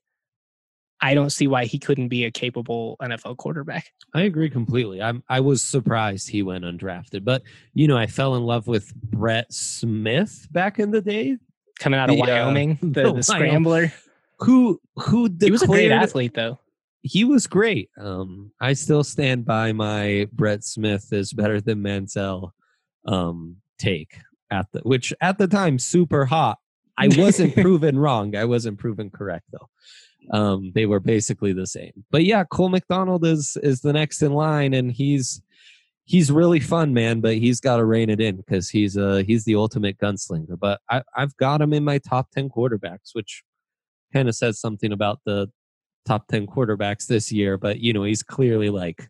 I don't see why he couldn't be a capable NFL quarterback. I agree completely. I'm I was surprised he went undrafted, but you know, I fell in love with Brett Smith back in the day, Coming out of The, uh, Wyoming, [laughs] the, the the scrambler. who who declared He was a great athlete, though. He was great. Um, I still stand by my Brett Smith is better than Manziel um, take at the which at the time super hot. I wasn't [laughs] proven wrong. I wasn't proven correct though. Um, they were basically the same. But yeah, Cole McDonald is is the next in line, and he's he's really fun, man. But he's got to rein it in because he's uh he's the ultimate gunslinger. But I, I've got him in my top ten quarterbacks, which kind of says something about the top ten quarterbacks this year. But you know, he's clearly like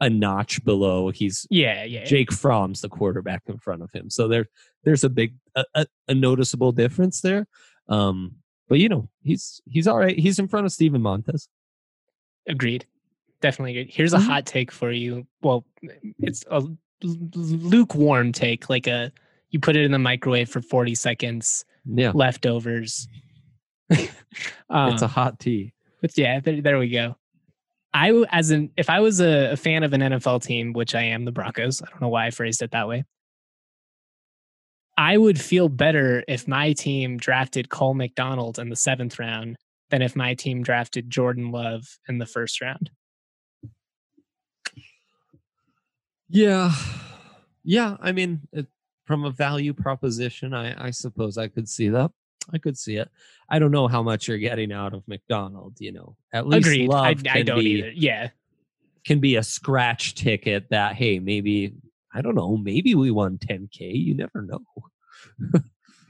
a notch below. He's Yeah, yeah. Jake Fromm's the quarterback in front of him. So there there's a big a, a, a noticeable difference there. Um, but you know, he's he's all right. He's in front of Steven Montez. Agreed. Definitely agreed. Here's a Mhm. hot take for you. Well, it's a lukewarm take, like a you put it in the microwave for 40 seconds, Yeah. leftovers. um, [laughs] it's a hot tea. but yeah, there, there we go. I as an if I was a, a fan of an NFL team, which I am, the Broncos. I don't know why I phrased it that way. I would feel better if my team drafted Cole McDonald in the seventh round than if my team drafted Jordan Love in the first round. Yeah. Yeah. I mean, it, from a value proposition, I, I suppose I could see that. I could see it. I don't know how much you're getting out of McDonald, you know. At least Agreed. Love I, I don't be, either. Yeah. can be a scratch ticket that hey, maybe I don't know, maybe we won 10k. You never know.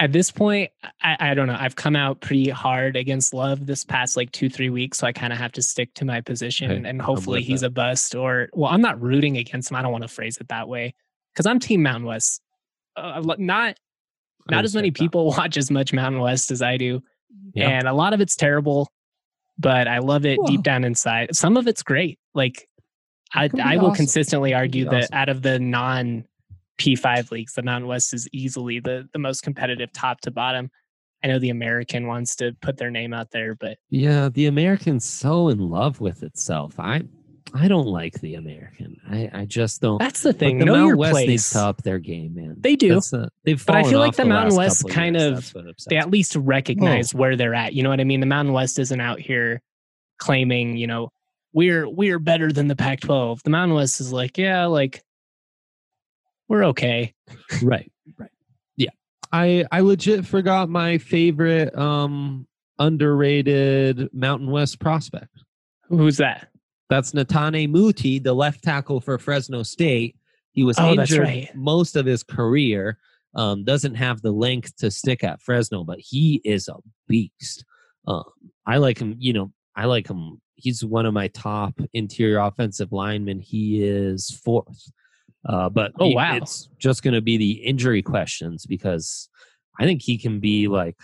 At this point, I, I don't know. I've come out pretty hard against Love this past like two, three weeks. So I kind of have to stick to my position and hopefully he's that. a bust or, well, I'm not rooting against him. I don't want to phrase it that way because I'm Team Mountain West. Uh, not not as many respect that. people [laughs] watch as much Mountain West as I do. Yeah. And a lot of it's terrible, but I love it Well- deep down inside. Some of it's great. Like I, I will awesome. consistently argue that awesome. out of the non P5 leagues, the Mountain West is easily the, the most competitive top to bottom. I know the American wants to put their name out there, but Yeah, the American's so in love with itself. I I don't like the American. I, I just don't. that's the But thing. the know Mountain your West place. needs to up their game, man. They do. Uh, they've But I feel like off the Mountain West kind years. of- That's what upsets they at least recognize where they're at. You know what I mean? The Mountain West isn't out here claiming, you know, we're we're better than the Pac-12. The Mountain West is like, yeah, like we're okay. right right yeah i i legit forgot my favorite um underrated mountain west prospect Who's that? that's netane muti the left tackle for fresno state he was Oh, injured right. most of his career um doesn't have the length to stick at fresno but he is a beast um i like him you know i like him he's one of my top interior offensive linemen he is fourth uh, but Oh, he- wow. it's just going to be the injury questions because I think he can be like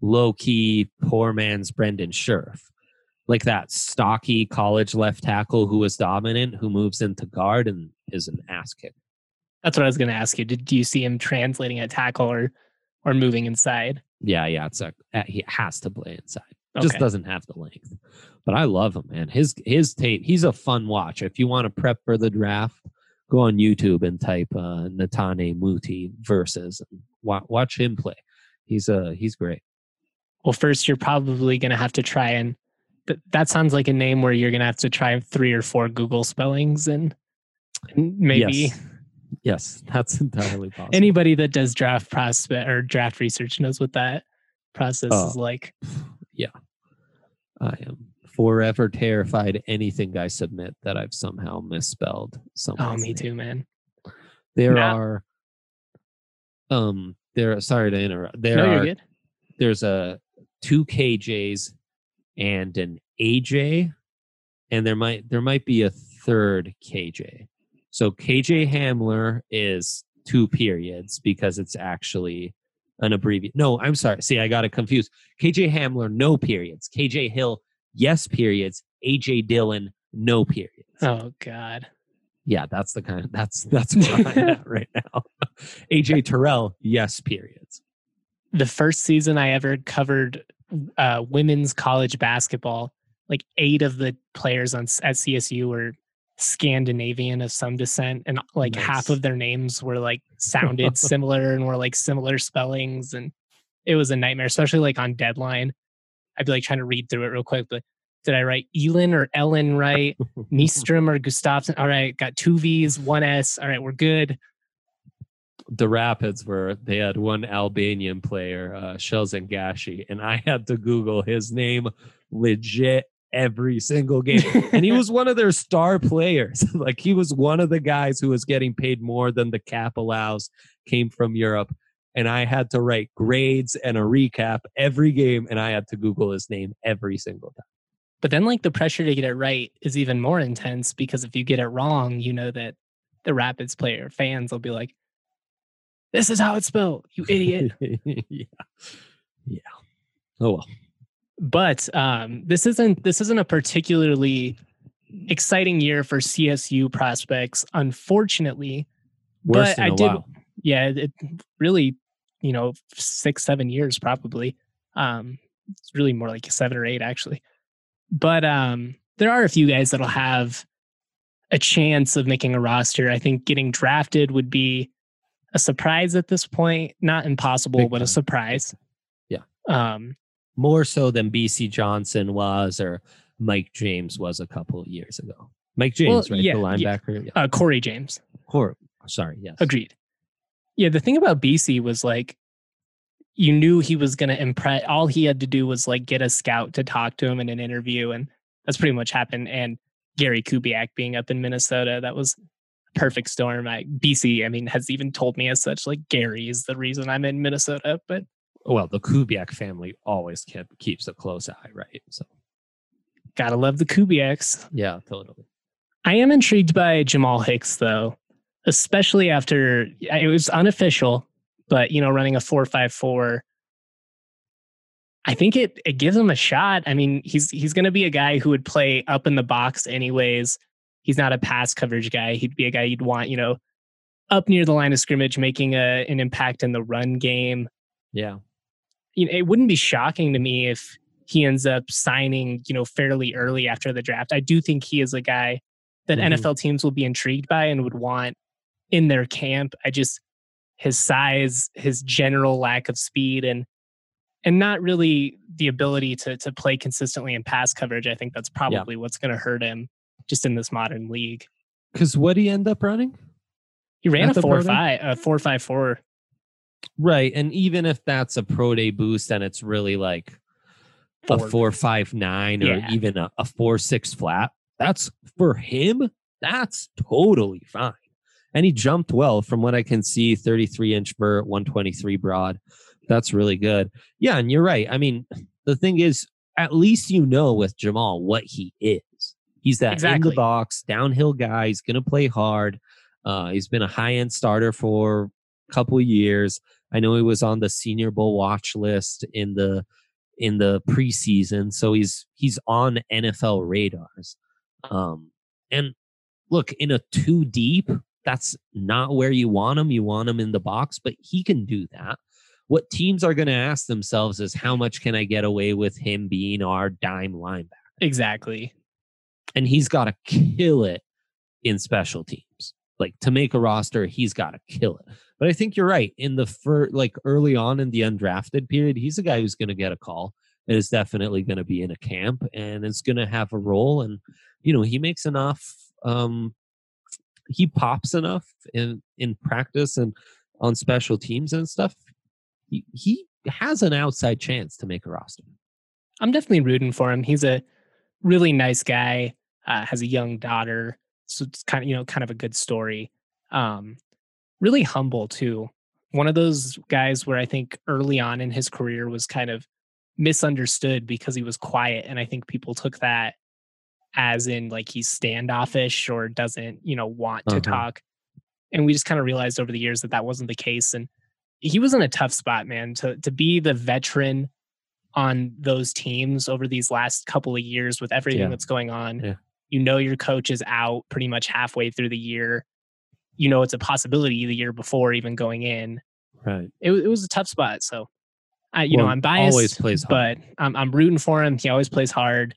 low key poor man's Brandon Scherff. like that stocky college left tackle who was dominant, who moves into guard and is an ass kicker. That's what I was going to ask you. Did do you see him translating at tackle or or moving inside? Yeah, yeah, it's a he has to play inside. Just Okay. doesn't have the length. But I love him, man. His his tape. He's a fun watch. If you want to prep for the draft, go on YouTube and type uh, Netane Muti versus and wa- watch him play. He's uh he's great. Well, first you're probably going to have to try and th- that sounds like a name where you're going to have to try three or four Google spellings and, and maybe Yes. Yes, that's [laughs] entirely possible. anybody that does draft prospect or draft research knows what that process Oh. is like. I am forever terrified anything I submit that I've somehow misspelled. Oh, me name. too, man. There Now- are um there sorry to interrupt. There no, are you're good. there's a two KJs and an AJ, and there might there might be a third KJ. So KJ Hamler is two periods because it's actually an abbreviation. No, I'm sorry. See, I got it confused. KJ Hamler, no periods. KJ Hill, yes periods. AJ Dillon, no periods. Oh God. Yeah, that's the kind of that's [laughs] that's where I'm at right now. AJ Terrell, yes periods. the first season I ever covered uh, women's college basketball, like eight of the players on at CSU were Scandinavian of some descent, and like half of their names were like sounded [laughs] similar and were like similar spellings, and it was a nightmare, especially like on deadline. I'd be like trying to read through it real quick, but did I write Elin or Ellen right? [laughs] Nystrom or Gustafsson? All right, got two V's, one S. All right, we're good. the Rapids were they had one Albanian player, uh, Shkelzen Gashi, and I had to Google his name legit every single game. and he [laughs] was one of their star players. [laughs] like he was one of the guys who was getting paid more than the cap allows, came from Europe. And I had to write grades and a recap every game, and I had to Google his name every single time. But then, like, the pressure to get it right is even more intense because if you get it wrong, you know that the Rapids player fans will be like, "This is how it's spelled, you idiot." [laughs] yeah. Yeah. Oh well. But um, this isn't this isn't a particularly exciting year for CSU prospects, unfortunately. Worse But I did- while. Yeah, it really, you know, six seven years probably. Um, it's really more like seven or eight actually. But um, there are a few guys that'll have a chance of making a roster. I think getting drafted would be a surprise at this point. Not impossible, Big but a surprise. Yeah. Um, more so than Bisi Johnson was or Mike James was a couple of years ago. Mike James, Well, right? yeah, the linebacker. Yeah. uh, Corey James. Cor- sorry, yes. Agreed. Yeah, the thing about Bisi was like you knew he was going to impress. All he had to do was like get a scout to talk to him in an interview, and that's pretty much happened. And Gary Kubiak being up in Minnesota, that was a perfect storm. I, Bisi, I mean, has even told me as such. Like Gary is the reason I'm in Minnesota, but Well, the Kubiak family always kept, keeps a close eye, right? So gotta love the Kubiaks. yeah, totally. I am intrigued by Jamal Hicks though, especially after it was unofficial, but you know, running a four five four. I think it it gives him a shot. I mean, he's he's going to be a guy who would play up in the box anyways. He's not a pass coverage guy. He'd be a guy you'd want, you know, up near the line of scrimmage, making a an impact in the run game. Yeah. You know, it wouldn't be shocking to me if he ends up signing, you know, fairly early after the draft. I do think he is a guy that Mhm. NFL teams will be intrigued by and would want in their camp. I just his size, his general lack of speed and and not really the ability to to play consistently in pass coverage. I think that's probably what's going to hurt him just in this modern league. Because what he end up running? He ran At a the four pro day? five, a four five four. Right. And even if that's a pro day boost and it's really like a Four. five nine or Yeah. even a, a four six flat, that's for him, that's totally fine. And he jumped well from what I can see, 33 inch vert, 123 broad. That's really good. Yeah, and you're right. I mean, the thing is, at least you know with Jamal what he is. He's that in the box, downhill guy. He's gonna play hard. Uh, he's been a high end starter for a couple of years. I know he was on the Senior Bowl watch list in the in the preseason, so he's he's on NFL radars. Um, and look, in a two deep, that's not where you want him. You want him in the box, but he can do that. What teams are going to ask themselves is how much can I get away with him being our dime linebacker? Exactly. And he's got to kill it in special teams. Like to make a roster, he's got to kill it. But I think you're right. In the first, like early on in the undrafted period, he's a guy who's going to get a call and is definitely going to be in a camp and is going to have a role. And you know, he makes enough. Um, he pops enough in in practice and on special teams and stuff. He, he has an outside chance to make a roster. I'm definitely rooting for him. He's a really nice guy. Uh, has a young daughter, so it's kind of you know kind of a good story. Um, really humble too. One of those guys where I think early on in his career was kind of misunderstood because he was quiet, and I think people took that as in like he's standoffish or doesn't you know want to Uh-huh. talk. And we just kind of realized over the years that that wasn't the case, and he was in a tough spot, man. To to be the veteran on those teams over these last couple of years with everything Yeah. that's going on. Yeah. You know your coach is out pretty much halfway through the year. You know it's a possibility the year before even going in. Right. It, it was a tough spot. So, I you know I'm biased, Always plays hard. but I'm I'm rooting for him. He always plays hard,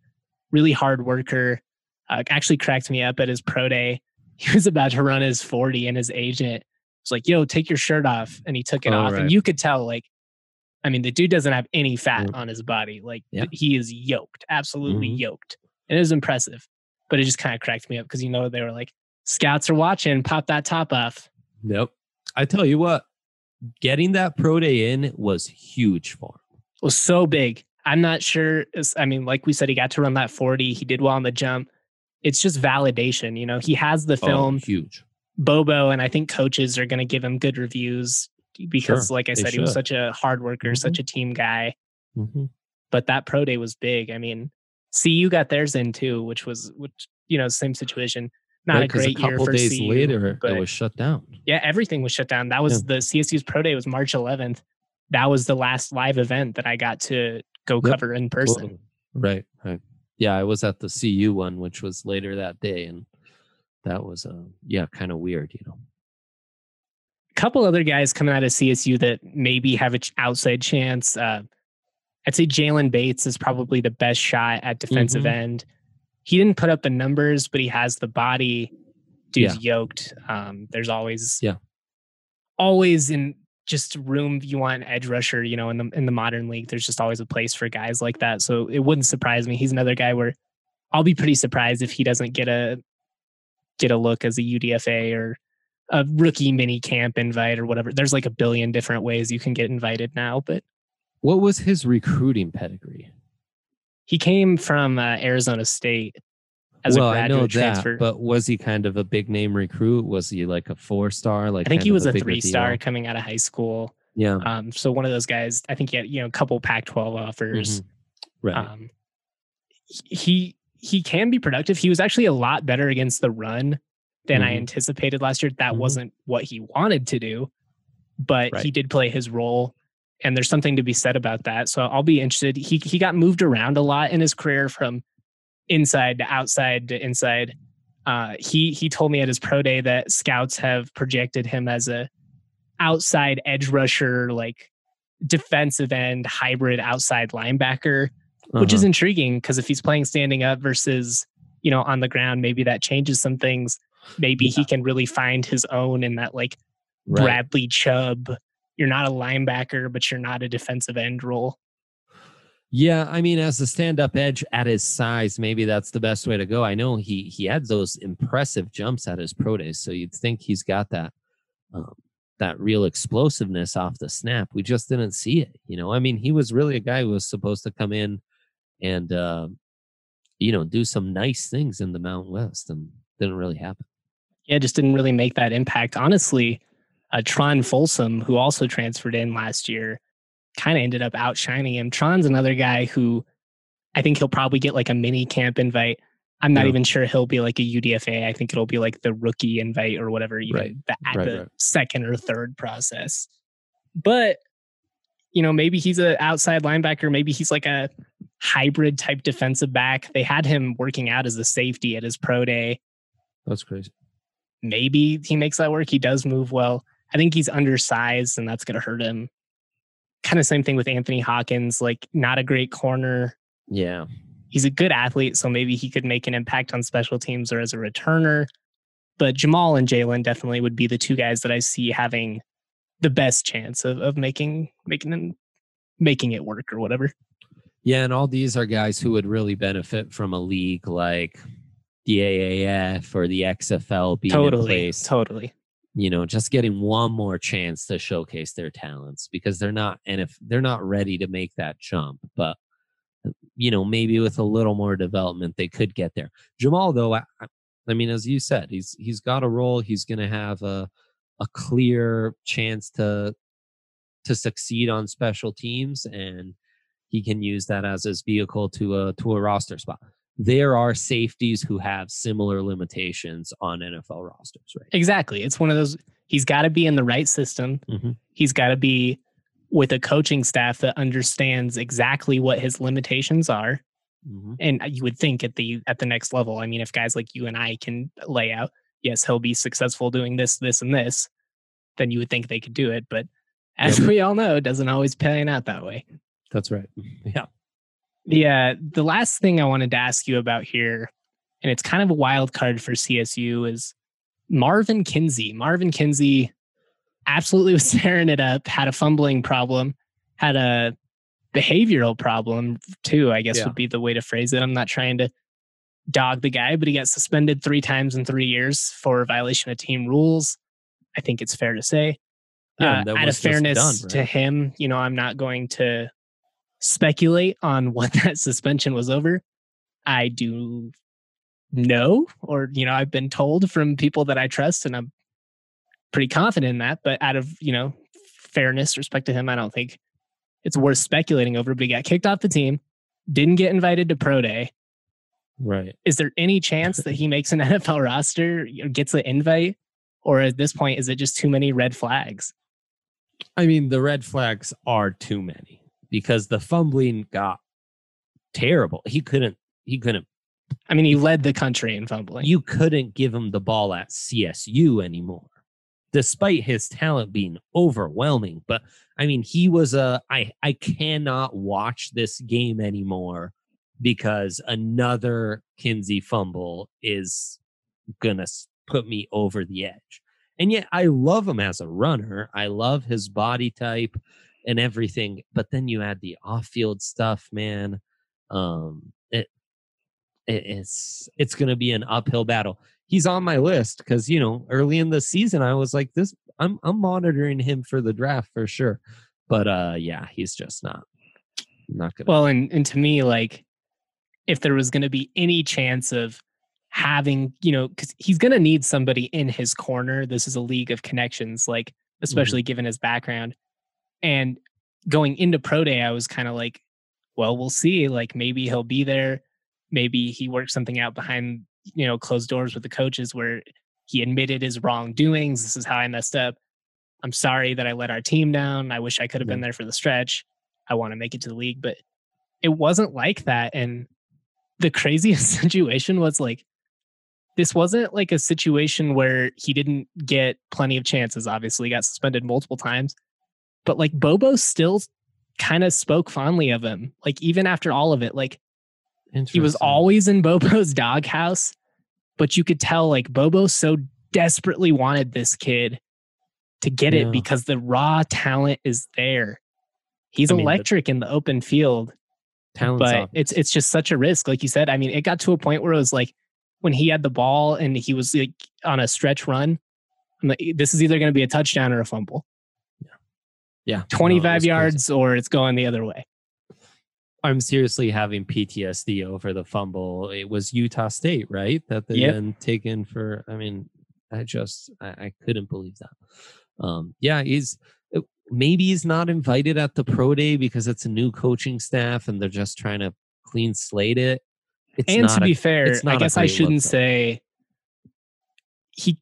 really hard worker. Uh, actually cracked me up at his pro day. [laughs] He was about to run his 40, and his agent was like, "Yo, take your shirt off," and he took it Oh, off, right. and you could tell like. I mean, the dude doesn't have any fat Mm. on his body. Like Yeah. he is yoked, absolutely Mhm. yoked. And it was impressive. But it just kind of cracked me up because you know they were like, scouts are watching, pop that top off. Yep. I tell you what, getting that pro day in was huge for him. was so big. I'm not sure. I mean, like we said, he got to run that 40. He did well on the jump. It's just validation. You know, he has the film, Oh, huge. Bobo, and I think coaches are going to give him good reviews because, Sure, like I said, he was such a hard worker, Mhm. such a team guy. Mm-hmm. But that pro day was big. I mean, CU got theirs in too, which was, which, you know, same situation. Not a great a couple year for days CU, later, but it was shut down. yeah, everything was shut down. That was the CSU's pro day was March 11th. That was the last live event that I got to go Yep, cover in person. Totally. Right. Right. Yeah, I was at the CU one, which was later that day, and that was uh, yeah, kind of weird, you know. A couple other guys coming out of CSU that maybe have an outside chance. Uh, I'd say Jalen Bates is probably the best shot at defensive Mhm. end. He didn't put up the numbers, but he has the body. Dude's yoked. Um, there's always Yeah. always in just room you want edge rusher. You know, in the in the modern league, there's just always a place for guys like that. So it wouldn't surprise me. He's another guy where I'll be pretty surprised if he doesn't get a get a look as a UDFA or a rookie mini camp invite or whatever. There's like a billion different ways you can get invited now, but What was his recruiting pedigree? he came from uh, Arizona State as well, a I graduate know transfer. that, but was he kind of a big name recruit? Was he like a four star? Like I think he was a bigger three star deal? coming out of high school. Yeah. Um, so one of those guys. I think he had you know a couple Pac-12 offers. Mhm. Right. Um, he he can be productive. He was actually a lot better against the run than I Mhm. anticipated last year. That Mhm. wasn't what he wanted to do, but Right. he did play his role, and there's something to be said about that. So I'll be interested. He he got moved around a lot in his career from inside to outside to inside. Uh, he he told me at his pro day that scouts have projected him as a outside edge rusher, like defensive end hybrid outside linebacker which is Uh-huh. intriguing because if he's playing standing up versus you know on the ground maybe that changes some things maybe he can really find his own in that like Right. bradley chubb you're not a linebacker but you're not a defensive end role Yeah, I mean, as a stand-up edge at his size, maybe that's the best way to go. I know he he had those impressive jumps at his pro days, so you'd think he's got that um, that real explosiveness off the snap. We just didn't see it. You know, I mean, he was really a guy who was supposed to come in and uh, you know do some nice things in the Mountain West, and didn't really happen. yeah just didn't really make that impact honestly uh, tron folsom who also transferred in last year kind of ended up outshining him tron's another guy who i think he'll probably get like a mini camp invite i'm not Yeah. even sure he'll be like a udfa i think it'll be like the rookie invite or whatever even Right. the, at Right, the right. second or third process but you know, maybe he's an outside linebacker. Maybe he's like a hybrid type defensive back. They had him working out as a safety at his pro day. That's crazy. Maybe he makes that work. He does move well. I think he's undersized and that's going to hurt him. Kind of same thing with Anthony Hawkins, like not a great corner. Yeah. He's a good athlete, so maybe he could make an impact on special teams or as a returner. But Jamal and Jalen definitely would be the two guys that I see having the best chance of, of making making them making it work or whatever. Yeah, and all these are guys who would really benefit from a league like the AAF or the XFL being in Totally, place. totally. You know, just getting one more chance to showcase their talents because they're not, and if they're not ready to make that jump, but uh, you know, maybe with a little more development, they could get there. Jamal, though, I, I- I mean, as you said, he's he's got a role. He's going to have a a clear chance to to succeed on special teams, and he can use that as his vehicle to a to a roster spot. There are safeties who have similar limitations on NFL rosters, right? Exactly. It's one of those he's got to be in the right system. Mhm. He's got to be with a coaching staff that understands exactly what his limitations are. Mhm. And you would think at the at the next level, I mean, if guys like you and I can lay out, yes, he'll be successful doing this, this, and this, then you would think they could do it. But as we all know, it doesn't always pan out that way. That's right. [laughs] Yeah. The uh, the last thing I wanted to ask you about here, and it's kind of a wild card for CSU, is Marvin Kinsey. Marvin Kinsey absolutely [laughs] was tearing it up, had a fumbling problem, had a behavioral problem too, I guess Yeah. would be the way to phrase it. I'm not trying to dog the guy, but he got suspended three times in three years for violation of team rules. I think it's fair to say. Yeah, Uh, out of fairness done, to him, you know, I'm not going to speculate on what [laughs] that suspension was over. I do know, or you know, I've been told from people that I trust, and I'm pretty confident in that. But out of you know fairness, respect to him, I don't think it's worth speculating over. But he got kicked off the team, didn't get invited to pro day. Right. Is there any chance that he makes an [laughs] NFL roster, gets an invite, or at this point, is it just too many red flags? I mean, the red flags are too many because the fumbling got terrible. He couldn't. He couldn't. I mean, he led the country in fumbling. You couldn't give him the ball at CSU anymore, despite his talent being overwhelming. But I mean, he was a. I I cannot watch this game anymore because another Kinsey fumble is gonna s- put me over the edge. And yet, I love him as a runner. I love his body type and everything. But then you add the off-field stuff, man. Um, it, it it's it's going to be an uphill battle. He's on my list because you know early in the season I was like this. I'm I'm monitoring him for the draft for sure. But uh, yeah, he's just not not gonna. Well, and and to me, like, if there was going to be any chance of having, you know, because he's going to need somebody in his corner. This is a league of connections, like, especially given his background. And going into pro day, I was kind of like, well, we'll see. Like, maybe he'll be there. Maybe he worked something out behind, you know, closed doors with the coaches where he admitted his wrongdoings. This is how I messed up. I'm sorry that I let our team down. I wish I could have been there for the stretch. I want to make it to the league, but it wasn't like that. And the craziest [laughs] situation was like, this wasn't like a situation where he didn't get plenty of chances. Obviously, he got suspended multiple times, but like Bobo still kind of spoke fondly of him. Like, even after all of it, like he was always in [laughs] Bobo's doghouse, but you could tell like Bobo so desperately wanted this kid to get Yeah. it because the raw talent is there. He's I mean, the- electric in the open field, but obvious. it's it's just such a risk. Like you said, I mean, it got to a point where it was like when he had the ball and he was like on a stretch run. I'm like, this is either going to be a touchdown or a fumble. Yeah, no, it 25 crazy. yards or it's going the other way. I'm seriously having PTSD over the fumble. It was Utah State, right? That they Yep. then taken for. I mean, I just I, I couldn't believe that. Um, yeah, he's uh, maybe he's not invited at the pro day because it's a new coaching staff and they're just trying to clean slate it. It's and to a- be fair, it's not I a guess I shouldn't say he.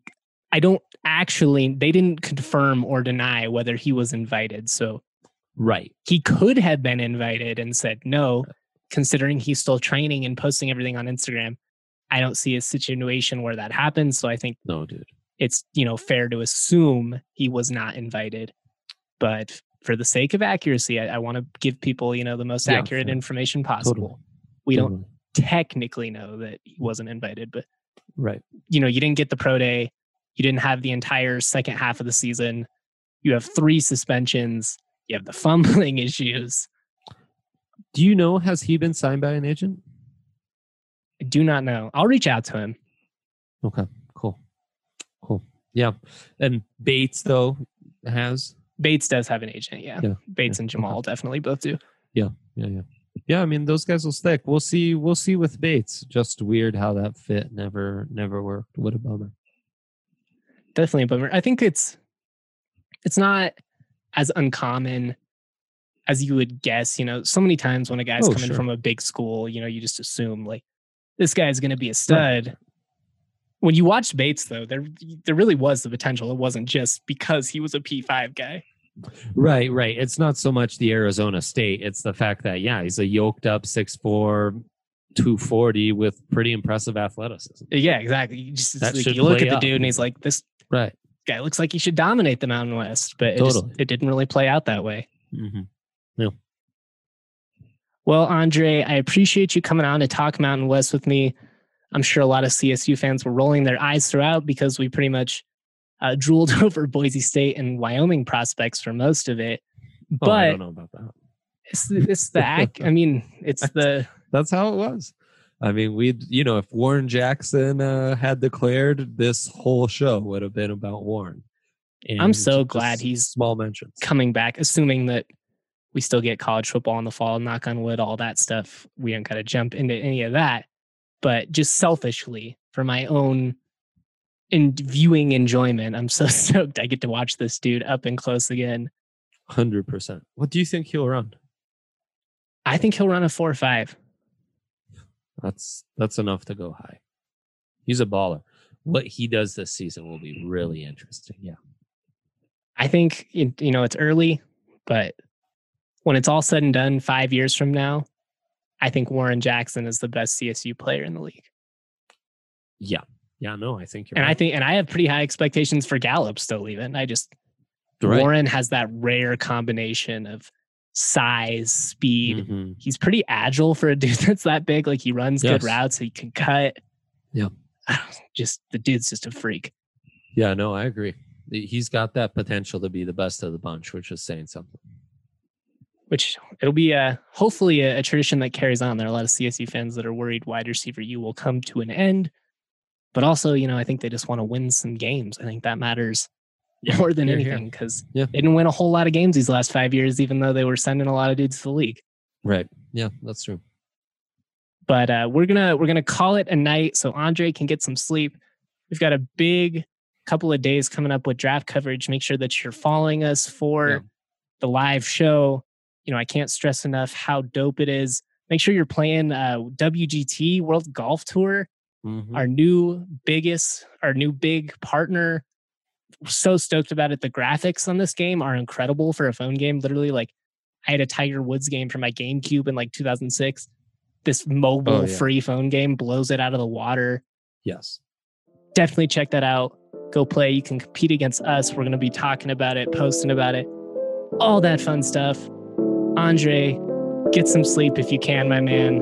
I don't actually. They didn't confirm or deny whether he was invited. So Right. He could have been invited and said no, considering he's still training and posting everything on Instagram. I don't see a situation where that happens. So I think No, dude. it's you know fair to assume he was not invited. But for the sake of accuracy, I, I want to give people you know the most Yeah, accurate fair. information possible. We don't technically know that he wasn't invited, but Right. you know, you didn't get the pro day. You didn't have the entire second half of the season. You have three suspensions. You have the [laughs] fumbling issues. Do you know has he been signed by an agent? I do not know. I'll reach out to him. Okay. Cool. Cool. Yeah. And Bates though has Bates does have an agent. Yeah. Yeah, Bates yeah, and Jamal definitely both do. Yeah. Yeah, yeah. Yeah, I mean those guys will stick. We'll see we'll see with Bates. Just weird how that fit never never worked. What a bummer. Definitely a bummer. I think it's it's not as uncommon as you would guess. You know, so many times when a guy's Oh, coming sure. from a big school, you know, you just assume like this guy's going to be a stud. When you watched Bates, though, there there really was the potential. It wasn't just because he was a P five guy. Right, right. It's not so much the Arizona State. It's the fact that yeah, he's a yoked up 6'4", 240 with pretty impressive athleticism. Yeah, exactly. You just That like, you look at the up. dude and he's like, this Right. guy looks like he should dominate the Mountain West, but it, just, it didn't really play out that way. Mm-hmm. Well, Andre, I appreciate you coming on to talk Mountain West with me. I'm sure a lot of CSU fans were rolling their eyes throughout because we pretty much uh, [laughs] drooled over Boise State and Wyoming prospects for most of it. Oh, I don't know about that. it's the, it's the [laughs] act. I mean, it's the That's how it was. I mean, we'd you know, if Warren Jackson uh, had declared, this whole show would have been about Warren. I'm so glad he's small mentions. coming back, assuming that we still get college football in the fall. Knock on wood, all that stuff. We don't got to jump into any of that. But just selfishly, for my own in viewing enjoyment, I'm so [laughs] stoked I get to watch this dude up and close again. Hundred percent. What do you think he'll run? I think he'll run a four or five. That's that's enough to go high. He's a baller. What he does this season will be really interesting. Yeah. I think you you know it's early, but when it's all said and done, five years from now, I think Warren Jackson is the best CSU player in the league. Yeah. Yeah. No, I think you're And I think, and I have pretty high expectations for Gallup still. Even I just Right. Warren has that rare combination of size, speed. Mhm. He's pretty agile for a [laughs] dude that's that big. Like he runs Yes. good routes. He can cut. Yeah. [sighs] Just the dude's just a freak. Yeah, no, I agree. He's got that potential to be the best of the bunch, which is saying something. Which it'll be a hopefully a, a tradition that carries on. There are a lot of CSU fans that are worried wide receiver U will come to an end. But also, you know, I think they just want to win some games. I think that matters [laughs] more than anything because Yeah. they didn't win a whole lot of games these last five years, even though they were sending a lot of dudes to the league. Right. Yeah, that's true. but uh, we're gonna we're gonna call it a night so Andre can get some sleep. We've got a big couple of days coming up with draft coverage. Make sure that you're following us for Yeah. the live show. You know, I can't stress enough how dope it is. Make sure you're playing uh, WGT World Golf Tour, Mhm. our new biggest, our new big partner. So stoked about it. The graphics on this game are incredible for a phone game. Literally, like I had a Tiger Woods game for my GameCube in like 2006. This oh, mobile Oh, yeah. free phone game blows it out of the water. Yes. Definitely check that out. Go play. You can compete against us. We're going to be talking about it, posting about it, all that fun stuff. Andre, get some sleep if you can, my man.